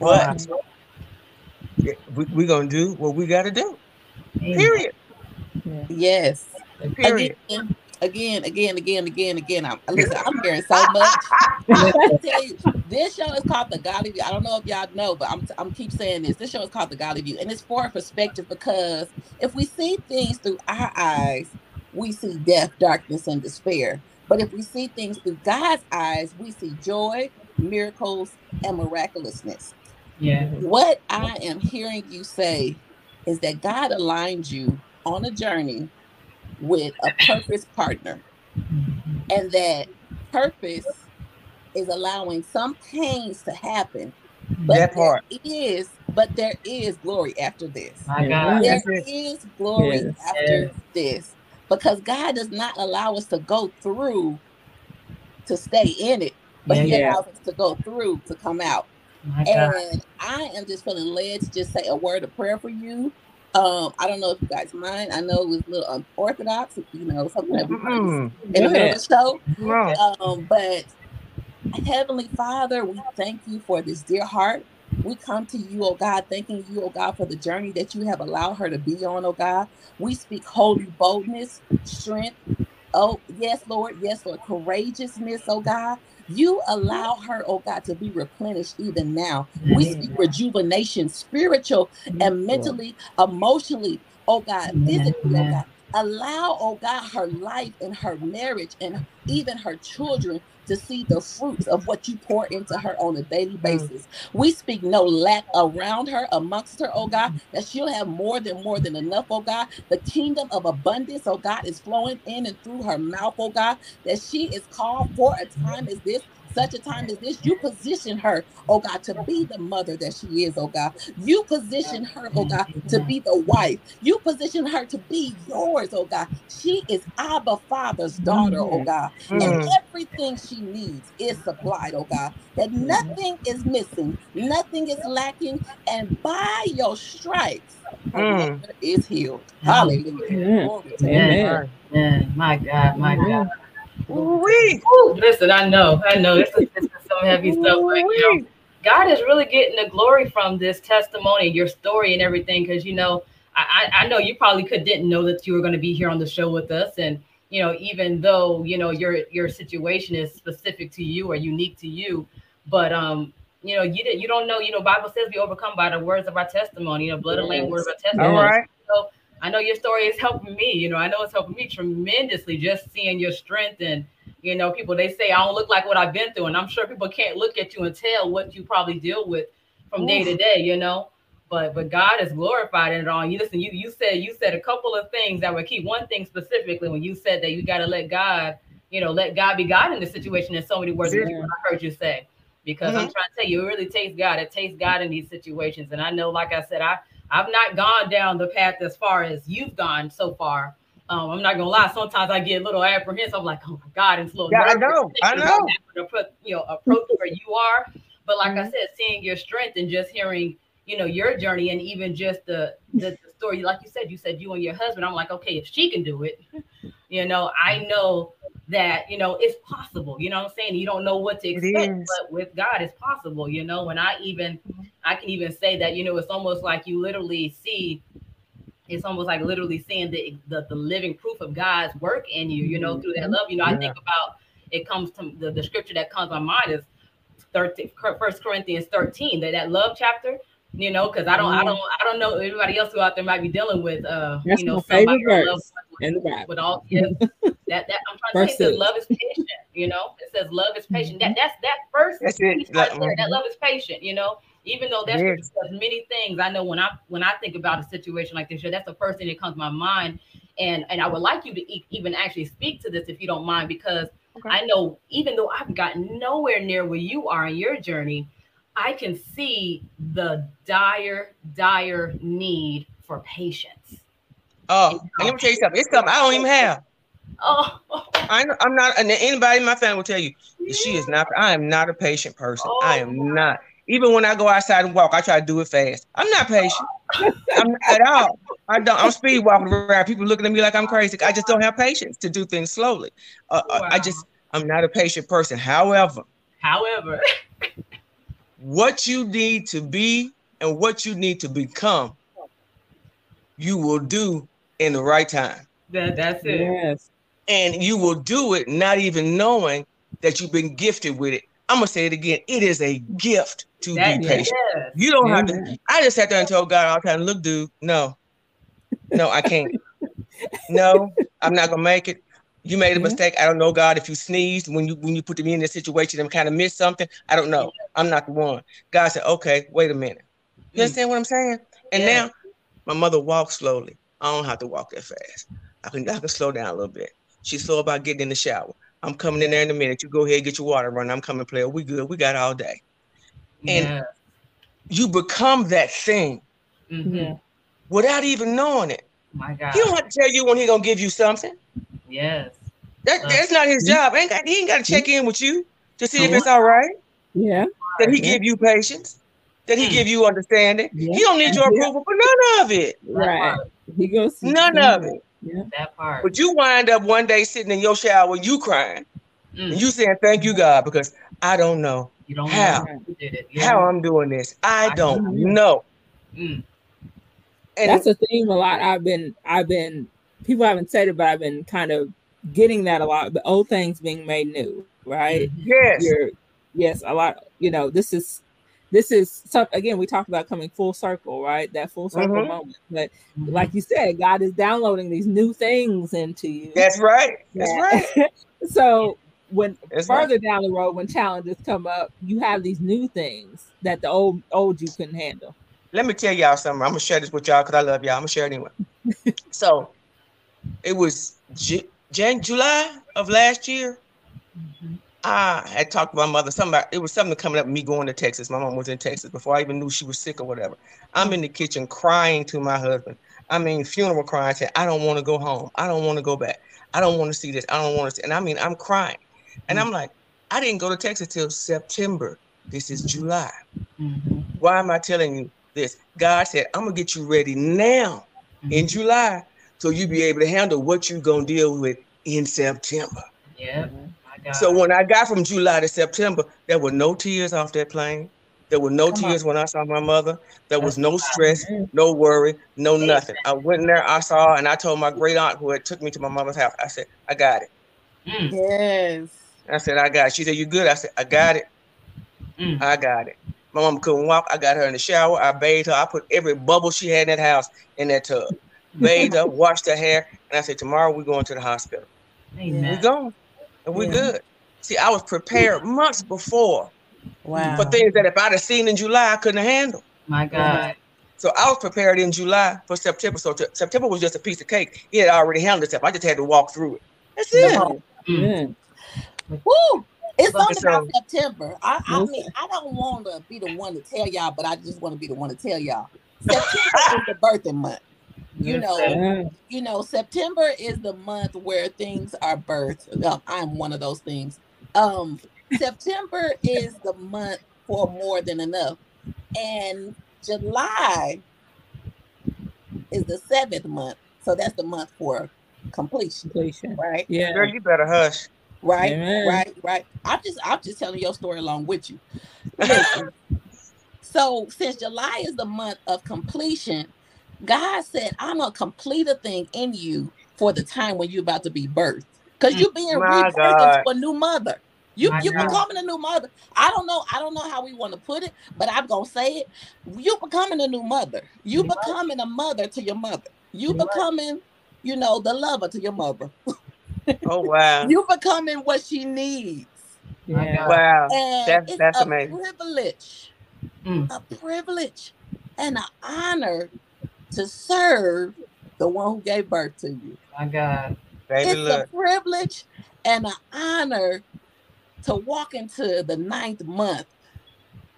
But we're we going to do what we got to do. Period. Yes. Period. Again, again, again, again, again, again. I'm listen, I'm hearing so much. I tell you, this show is called The Godly View. I don't know if y'all know, but I'm I'm keep saying this. This show is called The Godly View, and it's for a perspective because if we see things through our eyes, we see death, darkness, and despair. But if we see things through God's eyes, we see joy, miracles, and miraculousness. Yeah. What I am hearing you say is that God aligned you on a journey with a purpose partner, and that purpose is allowing some pains to happen. But That part. there is, but there is glory after this. My God. There That's it. is glory Yes. after Yes. this because God does not allow us to go through to stay in it, but He Yeah. allows us to go through to come out. My God. And I am just feeling led to just say a word of prayer for you. Um, I don't know if you guys mind. I know it was a little unorthodox, you know, something that we Mm-mm. in of the show. No. Um, but Heavenly Father, we thank you for this dear heart. We come to you, oh God, thanking you, oh God, for the journey that you have allowed her to be on, oh God. We speak holy boldness, strength. Oh, yes, Lord. Yes, Lord. Courageousness, oh God. You allow her, oh God, to be replenished even now. We speak rejuvenation, spiritual and mentally, emotionally, oh God, physically, oh God. Allow, oh God, her life and her marriage and even her children to see the fruits of what you pour into her on a daily mm. basis. We speak no lack around her, amongst her, oh God, mm. that she'll have more than more than enough, oh God. The kingdom of abundance, oh God, is flowing in and through her mouth, oh God, that she is called for a time as this. Such a time as this, you position her, oh God, to be the mother that she is, oh God. You position her, oh God, to be the wife. You position her to be yours, oh God. She is Abba Father's daughter, oh God. And Mm. everything she needs is supplied, oh God. That nothing is missing, nothing is lacking, and by your stripes, Mm. is healed. Hallelujah. Amen. Glory to God. Amen. My God, my God. Ooh-wee. Woo, listen, I know, I know this is, this is some heavy stuff, but you know, God is really getting the glory from this testimony, your story, and everything. Because you know, I, I I know you probably could didn't know that you were going to be here on the show with us, and you know, even though you know your your situation is specific to you or unique to you, but um, you know, you didn't, you don't know. You know, Bible says we overcome by the words of our testimony. You know, blood and land words of our testimony. All right. So I know your story is helping me. You know, I know it's helping me tremendously just seeing your strength and you know, people they say I don't look like what I've been through, and I'm sure people can't look at you and tell what you probably deal with from day to day. You know, but but God is glorified in it all. You listen, you you said you said a couple of things that would keep one thing specifically when you said that you got to let God, you know, let God be God in the situation. In so many words, Yeah. I heard you say. Because I'm mm-hmm. trying to tell you, it really takes God. It takes God in these situations. And I know, like I said, I I've not gone down the path as far as you've gone so far. Um, I'm not gonna lie. Sometimes I get a little apprehensive. I'm like, oh my God, it's slow. Down. Yeah, I know, I know. To you know, approach where you are. But like I mm-hmm. said, seeing your strength and just hearing, you know, your journey and even just the, the the story, like you said, you said you and your husband. I'm like, okay, if she can do it, you know, I mm-hmm. know that you know it's possible. You know what I'm saying? You don't know what to expect, but with God, it's possible. You know, when I even mm-hmm. I can even say that you know it's almost like you literally see it's almost like literally seeing the, the the living proof of God's work in you, you know, through that love. You know, I think about it comes to the, the scripture that comes to my mind is 13 First Corinthians 13, that, that love chapter. you know, because I don't, I Mhm. don't, I don't know everybody else who out there might be dealing with, uh, That's you know, my somebody favorite verse one in the with, Bible. with all yes, that that I'm trying to say it says Verse love is patient, you know. It says love is patient. Mm-hmm. That that's that first That's it. piece right that mhm. love is patient, you know. Even though that's Yes. says many things, I know when I when I think about a situation like this, yeah, that's the first thing that comes to my mind. And and I would like you to e- even actually speak to this if you don't mind, because Okay. I know even though I've gotten nowhere near where you are in your journey, I can see the dire, dire need for patience. Oh, and let me tell you something. It's something I don't even have. Oh, I, I'm not, and anybody in my family will tell you, she is not. I am not a patient person. I Oh, am not. Even when I go outside and walk, I try to do it fast. I'm not patient. I'm not at all. I don't. I'm speed walking around. People looking at me like I'm crazy. I just don't have patience to do things slowly. Uh, uh, I just, I'm not a patient person. However, however, what you need to be and what you need to become, you will do in the right time. that, that's it. Yes. and you will do it not even knowing that you've been gifted with it. I'm gonna say it again. It is a gift to That, be yes. patient. You don't have to. I just sat there and told God all the time, "Look, dude, no, no, I can't. no, I'm not gonna make it. You made a Yeah. mistake. I don't know, God. If you sneezed when you when you put me in this situation and kind of missed something, I don't know. I'm not the one." God said, "Okay, wait a minute. You Mm. understand what I'm saying?" And Yeah. now my mother walks slowly. I don't have to walk that fast. I can I can slow down a little bit. She's slow about getting in the shower. I'm coming in there in a minute. You go ahead, get your water running. I'm coming, player. We good. We got all day. And- yeah. You become that thing Mhm. Without even knowing it. My God. He don't have to tell you when he gonna give you something. Yes. That, Uh, that's not his yeah. job. Ain't got, he ain't got to check in with you to see if it's all right. Yeah. That he Yeah. give you patience. That he Mm. give you understanding. Yeah. He don't need your Yeah. approval for none of it. That Right. part. He goes. None of it. Yeah. That part. But you wind up one day sitting in your shower, you crying, Mm. and you saying, "Thank you, God," because I don't know You don't How? know who did it. how I'm doing this. I I don't know. know. Mm. And That's a theme a lot. I've been. I've been. People haven't said it, but I've been kind of getting that a lot. The old things being made new. Right. Mhm. yes, You're. Yes. A lot. You know. This is. This is some again. We talked about coming full circle, right? That full circle Mhm. moment. But Mhm. like you said, God is downloading these new things into you. that's right. That's that- right. so when right. further down the road, when challenges come up, you have these new things that the old old you couldn't handle. Let me tell y'all something. I'm gonna share this with y'all because I love y'all. I'm gonna share it anyway. so it was Ju- Jan- July of last year. Mhm. I had talked to my mother. Something about, it was something coming up me going to Texas. My mom was in Texas before I even knew she was sick or whatever. I'm in the kitchen crying to my husband. I mean, funeral crying, saying, I don't want to go home. I don't want to go back. I don't want to see this. I don't want to see. And I mean, I'm crying. And I'm like, I didn't go to Texas till September. This is July. Mhm. Why am I telling you this? God said, I'm gonna get you ready now in July so you be able to handle what you're gonna deal with in September. Yep. My God. So when I got from July to September, there were no tears off that plane. There were no Come on. tears when I saw my mother. There was no stress, no worry, no nothing. I went in there, I saw, and I told my great aunt who had took me to my mother's house. I said, I got it. Mm. Yes. I said, I got it. She said, You good? I said, I got it. Mm. I got it. My mom couldn't walk. I got her in the shower. I bathed her. I put every bubble she had in that house in that tub. Bathed her, washed her hair, and I said, Tomorrow we're going to the hospital. Amen. We're going, and we're Yeah. good. See, I was prepared months before Wow. for things that if I'd have seen in July, I couldn't handle. My God. So I was prepared in July for September. So t- September was just a piece of cake. He had already handled itself. I just had to walk through it. That's it. Come Mm. Yeah. Woo! It's But only about September. I, I mean, I don't want to be the one to tell y'all, but I just want to be the one to tell y'all. September is the birthing month. You know, you know, September is the month where things are birthed. Um, I'm one of those things. Um, September is the month for more than enough, and July is the seventh month. So that's the month for completion, Completion. right? Yeah. Girl, you better hush. Right, Amen. right, right. I'm just, I'm just telling your story along with you. Listen. so since July is the month of completion, God said, "I'm gonna complete a thing in you for the time when you're about to be birthed, because you're being My rebirthed into a new mother." You My you God. becoming a new mother. I don't know. I don't know how we want to put it, but I'm gonna say it. You becoming a new mother. You becoming a mother to your mother. You becoming, you know, the lover to your mother. Oh wow. You becoming what she needs. Yeah. Wow. And That's- it's that's a amazing. privilege, Mm. a privilege and an honor to serve the one who gave birth to you. My God. Baby, it's look. a privilege and an honor to walk into the ninth month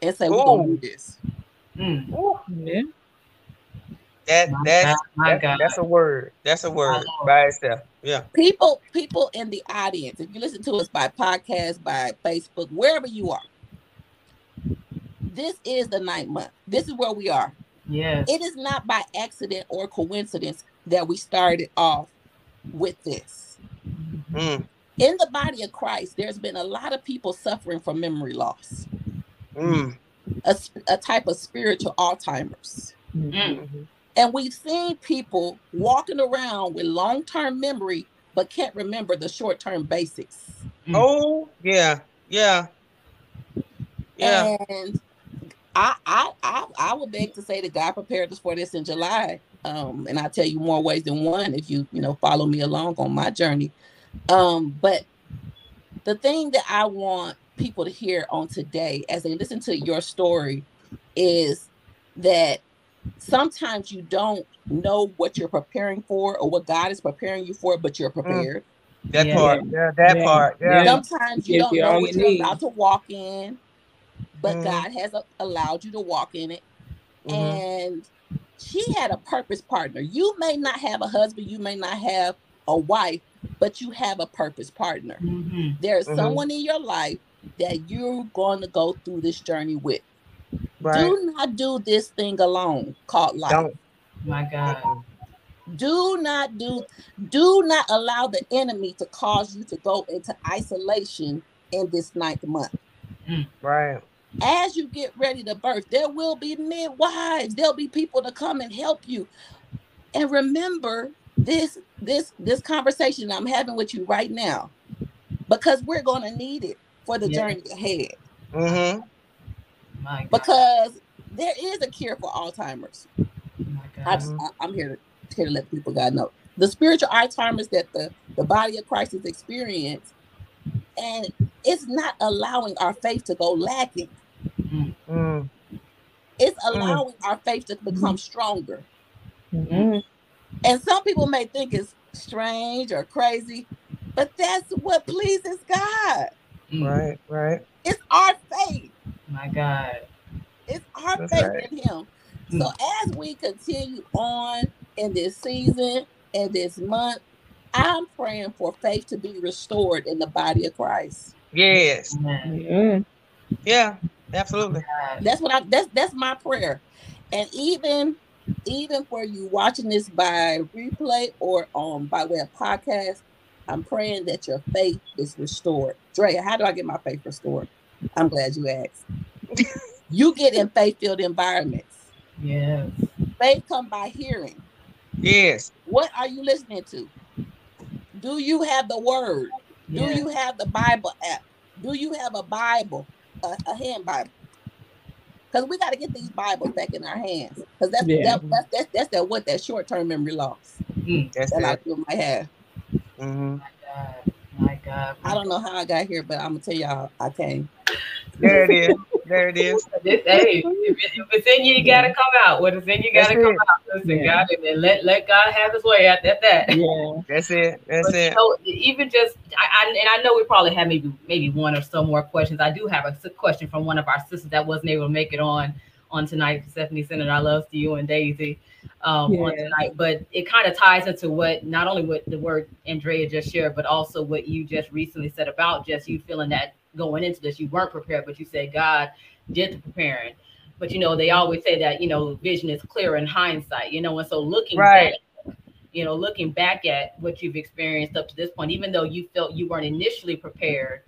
and say, We're gonna do this. Mm. Ooh, Yeah. that My that's God. My that- God. that's a word. That's a word by itself. Yeah. People, people in the audience, if you listen to us by podcast, by Facebook, wherever you are, this is the ninth month. This is where we are. Yeah. It is not by accident or coincidence that we started off with this. Mm, In the body of Christ, there's been a lot of people suffering from memory loss, mm, a, a type of spiritual Alzheimer's. Mm. And we've seen people walking around with long term memory, but can't remember the short term basics. Mm. Oh yeah, yeah, yeah. And I, I, I, I would beg to say that God prepared us for this in July. Um, and I'll tell you more ways than one if you, you know, follow me along on my journey. Um, but the thing that I want people to hear on today as they listen to your story is that sometimes you don't know what you're preparing for or what God is preparing you for, but you're prepared. That Yeah. part. Yeah, that Yeah. part. Yeah. Yeah. Sometimes you Gives don't you know all what you you're need. about to walk in, but Mhm. God has a- allowed you to walk in it. Mhm. And she had a purpose partner. You may not have a husband, you may not have a wife, but you have a purpose partner. Mhm. There's Mhm. someone in your life that you're going to go through this journey with. Right. Do not do this thing alone called life. Don't. My God. Do not do do not allow the enemy to cause you to go into isolation in this ninth month. Right. As you get ready to birth, there will be midwives, there'll be people to come and help you. And remember this this this conversation I'm having with you right now because we're going to need it for the Yeah. journey ahead Mm-hmm. My God. because there is a cure for Alzheimer's. My I, God. I- I'm here to, here to let people God know the spiritual Alzheimer's that the, the body of Christ has experienced, and it's not allowing our faith to go lacking. Mm. It's allowing our faith to become stronger. Mhm. And some people may think it's strange or crazy, but that's what pleases God. Mm. Right. Right. It's our faith. My God. It's our That's faith right. in Him. So as we continue on in this season and this month, I'm praying for faith to be restored in the body of Christ. Yes. Amen. Yeah. Yeah. Absolutely. That's what I that's that's my prayer. And even even for you watching this by replay or um by way of podcast, I'm praying that your faith is restored. Drea, how do I get my faith restored? I'm glad you asked. you get in faith-filled environments. Yes. Faith come by hearing. Yes. What are you listening to? Do you have the word? Do you have the Bible app? Do you have a Bible, a, a hand Bible? Because we got to get these Bibles back in our hands. Because that's, Yeah. that, that's that's that's that what that short term memory loss Mm. That's that a lot it. of people might have. Mm-hmm. My God. My God. I don't know how I got here, but I'm gonna tell y'all I came. There it is. There it is. This, hey, if, it's in you, you gotta come out. What is in you, gotta That's come it. out. Listen, Yeah. God, and let let God have His way at, at that. Yeah. That's it. That's But, it. So even just, I, I and I know we probably have maybe maybe one or so more questions. I do have a question from one of our sisters that wasn't able to make it on on tonight. Stephanie sending our loves to you and Daisy um, on tonight. But it kind of ties into what not only what the word Andrea just shared, but also what you just recently said about just you feeling that going into this you weren't prepared, but you said God did the preparing. But you know they always say that you know vision is clear in hindsight. You know, and so looking Right. back you know, looking back at what you've experienced up to this point, even though you felt you weren't initially prepared,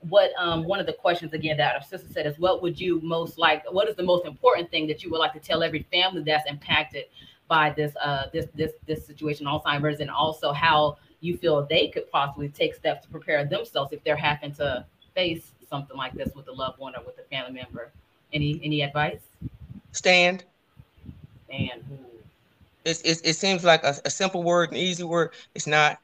what um one of the questions again that our sister said is what would you most like what is the most important thing that you would like to tell every family that's impacted by this uh this this this situation alzheimer's and also how you feel they could possibly take steps to prepare themselves if they're having to face something like this with a loved one or with a family member? Any any advice? Stand. And It's, it's, it seems like a, a simple word, an easy word. It's not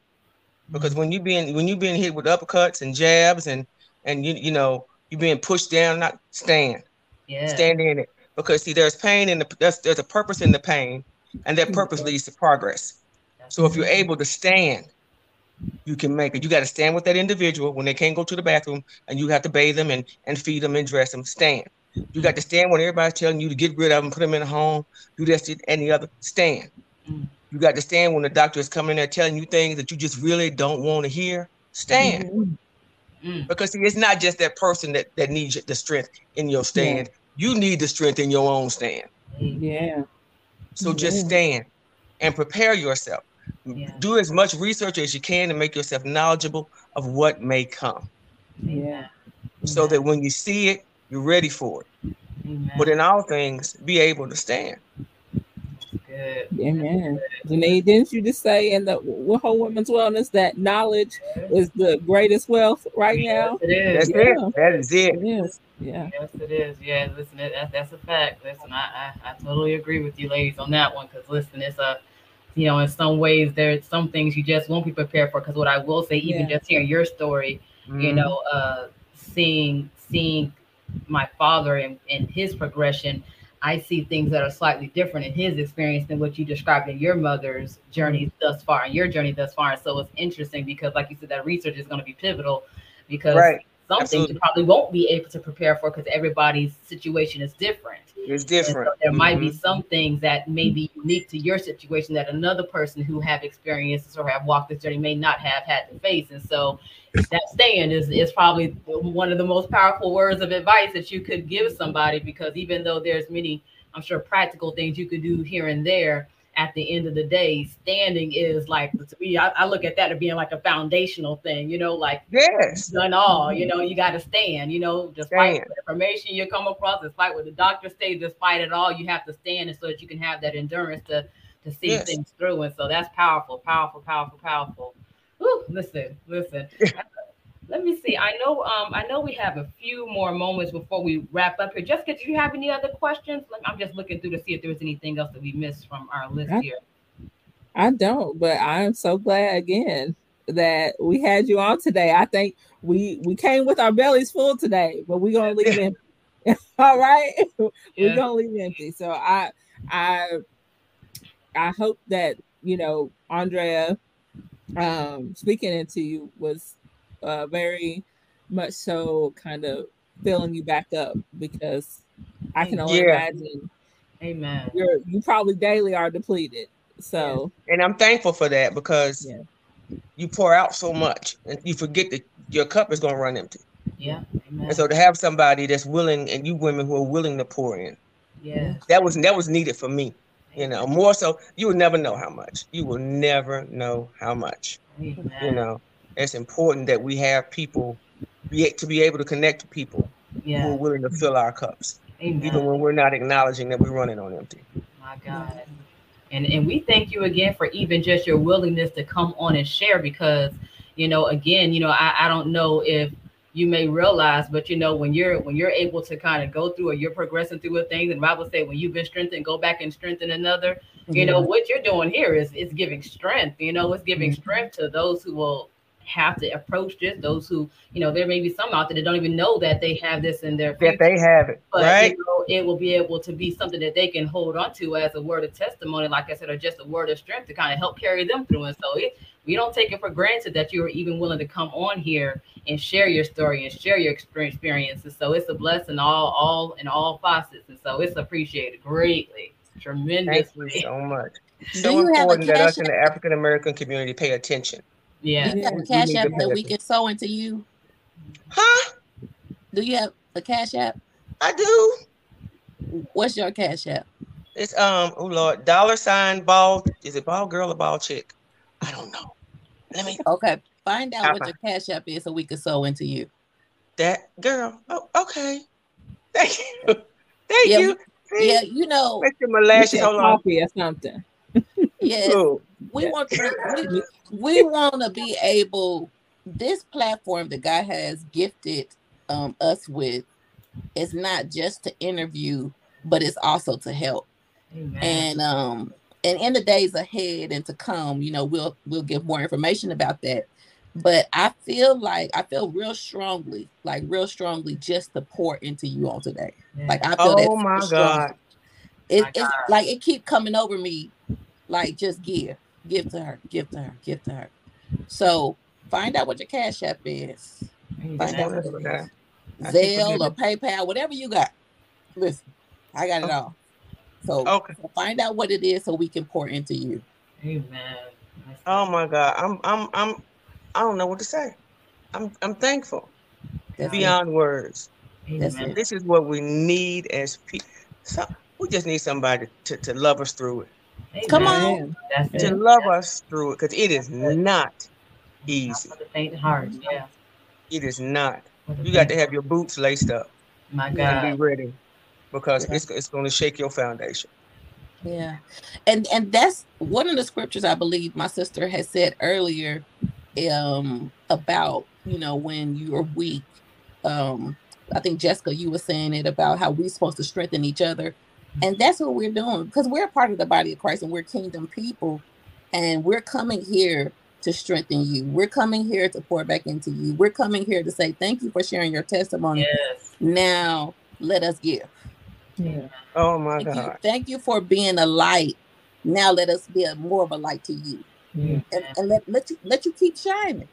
because when you being when you being hit with uppercuts and jabs and and you you know you being pushed down, not stand, yeah, stand in it. Because see, there's pain in the there's, there's a purpose in the pain, and that mm-hmm. purpose leads to progress. So if you're able to stand, you can make it. You got to stand with that individual when they can't go to the bathroom, and you have to bathe them and and feed them and dress them. Stand. You got to stand when everybody's telling you to get rid of them, put them in a home, do this and the other. Stand. You got to stand when the doctor is coming in there telling you things that you just really don't want to hear. Stand. Mm. Because see, it's not just that person that, that needs the strength in your stand. You need the strength in your own stand. Yeah. So just Yeah. stand and prepare yourself. Yeah. Do as much research as you can to make yourself knowledgeable of what may come. Yeah. So that when you see it, you're ready for it. Amen. But in all things, be able to stand. good. Amen. Janine, didn't you just say in the whole women's wellness that knowledge is the greatest wealth right now? Yes, it That's. Yeah. it. That is it. It is. Yeah. Yes, it is. Yeah, listen, that, that- that's a fact. Listen, I, I, I totally agree with you, ladies, on that one. Because listen, it's a, you know, in some ways, there's some things you just won't be prepared for. Because what I will say, even Yeah. just hearing your story, you Mhm. know, uh, seeing seeing my father and, and his progression, I see things that are slightly different in his experience than what you described in your mother's journey thus far and your journey thus far. And so it's interesting because, like you said, that research is going to be pivotal because Right. Some things Absolutely. you probably won't be able to prepare for because everybody's situation is different. It's different. so there might be Mhm. some things that may be unique to your situation that another person who have experiences or have walked this journey may not have had to face. And so that stand is, is probably one of the most powerful words of advice that you could give somebody because even though there's many, I'm sure, practical things you could do here and there, at the end of the day, standing is like to me, I, I look at that as being like a foundational thing, you know, like Yes. done all. You know, you got to stand. You know, despite Stand. the information you come across, despite what the doctor says, despite it all, you have to stand, and so that you can have that endurance to to see Yes. things through. And so that's powerful, powerful, powerful, powerful. Whew, listen, listen. Let me see. I know. Um, I know we have a few more moments before we wrap up here. Jessica, do you have any other questions? Like, I'm just looking through to see if there was anything else that we missed from our list I- here. I don't, but I am so glad again that we had you on today. I think we we came with our bellies full today, but we're gonna leave empty. All right. Yeah. We're gonna leave empty. So I I I hope that you know Andrea um speaking into you was uh very much so kind of filling you back up because I can only Yeah. imagine Amen. you're you probably daily are depleted. So And I'm thankful for that because Yeah. you pour out so much and you forget that your cup is going to run empty. Yeah. Amen. And so to have somebody that's willing and you women who are willing to pour in, yeah. that was that was needed for me. You know, more so you will never know how much. You will never know how much. Amen. You know, it's important that we have people be to be able to connect to people who are willing to fill our cups, even when we're not acknowledging that we're running on empty. My God. And and we thank you again for even just your willingness to come on and share because, you know, again, you know, I, I don't know if you may realize, but you know, when you're when you're able to kind of go through or you're progressing through a things, and Bible say when you've been strengthened, go back and strengthen another. You know, what you're doing here is is giving strength, you know, it's giving Mhm. strength to those who will have to approach this, those who, you know, there may be some out there that don't even know that they have this in their That they have it, but right? you know, it will be able to be something that they can hold on to as a word of testimony, like I said, or just a word of strength to kind of help carry them through. And so it, we don't take it for granted that you are even willing to come on here and share your story and share your experience experiences. So it's a blessing all all in all facets. And so it's appreciated greatly, Thank tremendously. you so much. Do So you have a important that us in the African American community pay attention. Yeah. Do you have a cash app that we can sew into you? Huh? Do you have a cash app? I do. What's your cash app? It's um oh lord, dollar sign ball. Is it ball girl or ball chick? I don't know. Let me Okay. Find out what Okay. your cash app is so we can sew into you. that girl. Oh, okay. Thank you. Thank Yeah, you. See? Yeah, you know, Make sure my lashes. said Hold on. coffee or something. yes, Ooh. we Yeah. want to, we, we want to be able this platform that God has gifted um, us with is not just to interview, but it's also to help. Amen. And um, and in the days ahead and to come, you know, we'll we'll give more information about that. But I feel like I feel real strongly, like real strongly, just to pour into you all today. Yeah. Like I feel that Oh my strongly. God. It, My it's God. like it keep coming over me, like just give, give to her, give to her, give to her. So find out what your cash app is, Amen. find out what That's it okay. is, I keep Zelle or. PayPal, whatever you got. Listen, I got it all. So Okay. find out what it is so we can pour into you. Amen. Oh my God. I'm I'm I'm I don't know what to say. I'm I'm thankful That's it. beyond words. That's Amen. it. This is what we need as people. So we just need somebody to, to love us through it. Come on. That's To it. love us through it. Because it is not Not easy. for the faint heart. Yeah. It is not. You got to have your boots laced up My God. and be ready. Because Yeah. it's it's gonna shake your foundation. Yeah. And and that's one of the scriptures I believe my sister had said earlier um about, you know, when you're weak. Um I think Jessica you were saying it about how we're supposed to strengthen each other. And that's what we're doing because we're part of the body of Christ and we're kingdom people and we're coming here to strengthen you. We're coming here to pour back into you. We're coming here to say thank you for sharing your testimony. Yes. Now let us give. yeah. Oh my Thank you, God. thank you for being a light. Now let us be a, more of a light to you, Yeah. and, and let let you let you keep shining.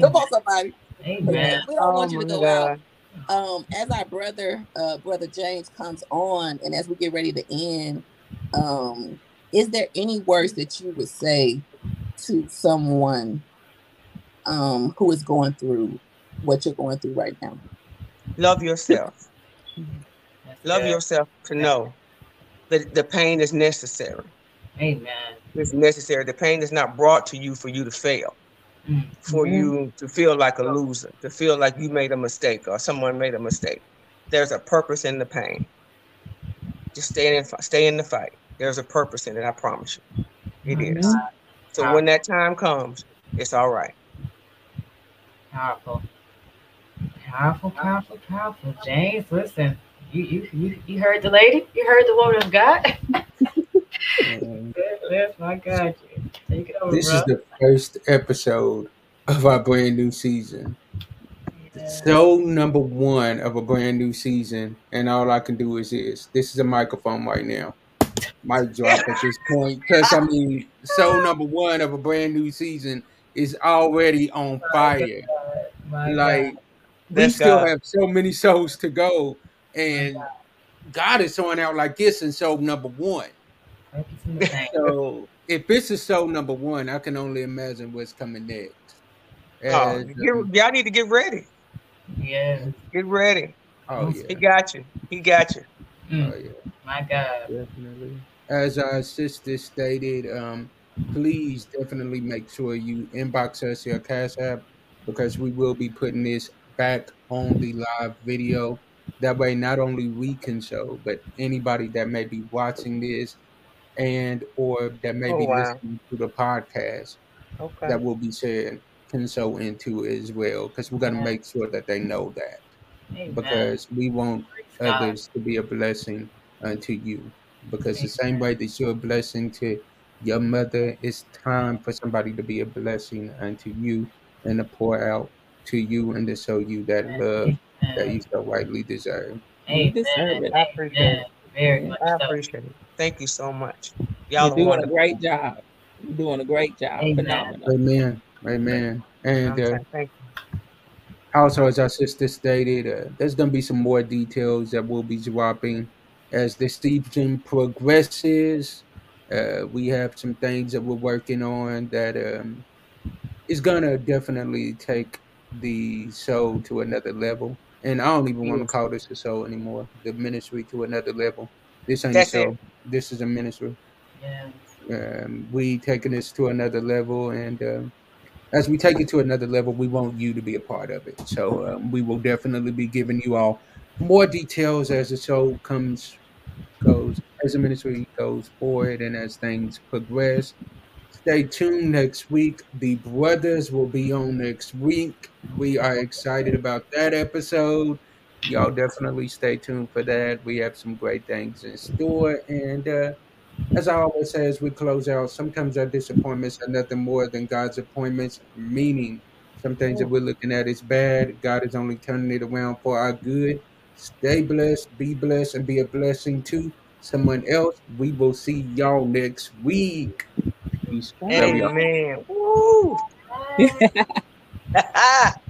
Come on, somebody. Amen. We don't Oh want you to oh my go out. God. Um, as our brother, uh, brother James comes on, and as we get ready to end, um, is there any words that you would say to someone, um, who is going through what you're going through right now? Love yourself. Love good. yourself to know that the pain is necessary. Amen. It's necessary. The pain is not brought to you for you to fail. For Mhm. you to feel like a loser, to feel like you made a mistake or someone made a mistake. There's a purpose in the pain. Just stay in, stay in the fight. There's a purpose in it. I promise you, it is. Amen. So when that time comes, it's all right. Powerful. Powerful, powerful, powerful. James, listen. You you you, you heard the lady? You heard the woman of God? Um, yes, my God. Take it over, this bro. is the first episode of our brand new season. Yeah. So number one of a brand new season, and all I can do is this. This is a microphone right now. Mic drop at this point, because I mean, so number one of a brand new season is already on fire. My Like we That's still God. have so many souls to go, and God. God is throwing out like this in soul number one. Purpose in the thing. So if this is show number one, I can only imagine what's coming next. Oh, get- um, y'all need to get ready. Yes. Get ready. oh yeah. He got you. He got you. Mm, oh yeah. my God. Definitely. As our sister stated, um, please definitely make sure you inbox us your cash app because we will be putting this back on the live video. That way, not only we can show, but anybody that may be watching this and or that may Oh, be wow. listening to the podcast Okay. that will be shared can sow into as well because we're going to make sure that they know that Amen. because we want Praise God. others to be a blessing unto you. Because the same way that you're a blessing to your mother, it's time for somebody to be a blessing unto you and to pour out to you and to show you that love that you so rightly deserve. You deserve Amen. it. I appreciate Amen. it. Very much I so. appreciate it. Thank you so much. You're Y'all are doing a great job. You're doing a great job. Amen. Phenomenal. Amen. Amen. I'm And uh, thank you. also, as our sister stated, uh, there's going to be some more details that we'll be dropping as the season progresses. Uh, we have some things that we're working on that um, is going to definitely take the show to another level. And I don't even want to call this a show anymore. The ministry to another level. This ain't That's a show. it. This is a ministry. Yes. Um, we taking this to another level, and um, as we take it to another level, we want you to be a part of it. So um, we will definitely be giving you all more details as the show comes goes as the ministry goes forward and as things progress. Stay tuned next week. The brothers will be on next week. We are excited about that episode. Y'all definitely stay tuned for that. We have some great things in store. And uh, as I always say, as we close out, sometimes our disappointments are nothing more than God's appointments, meaning some things that we're looking at is bad. God is only turning it around for our good. Stay blessed, be blessed, and be a blessing to someone else. We will see y'all next week. Peace. Love y'all. Amen. Woo.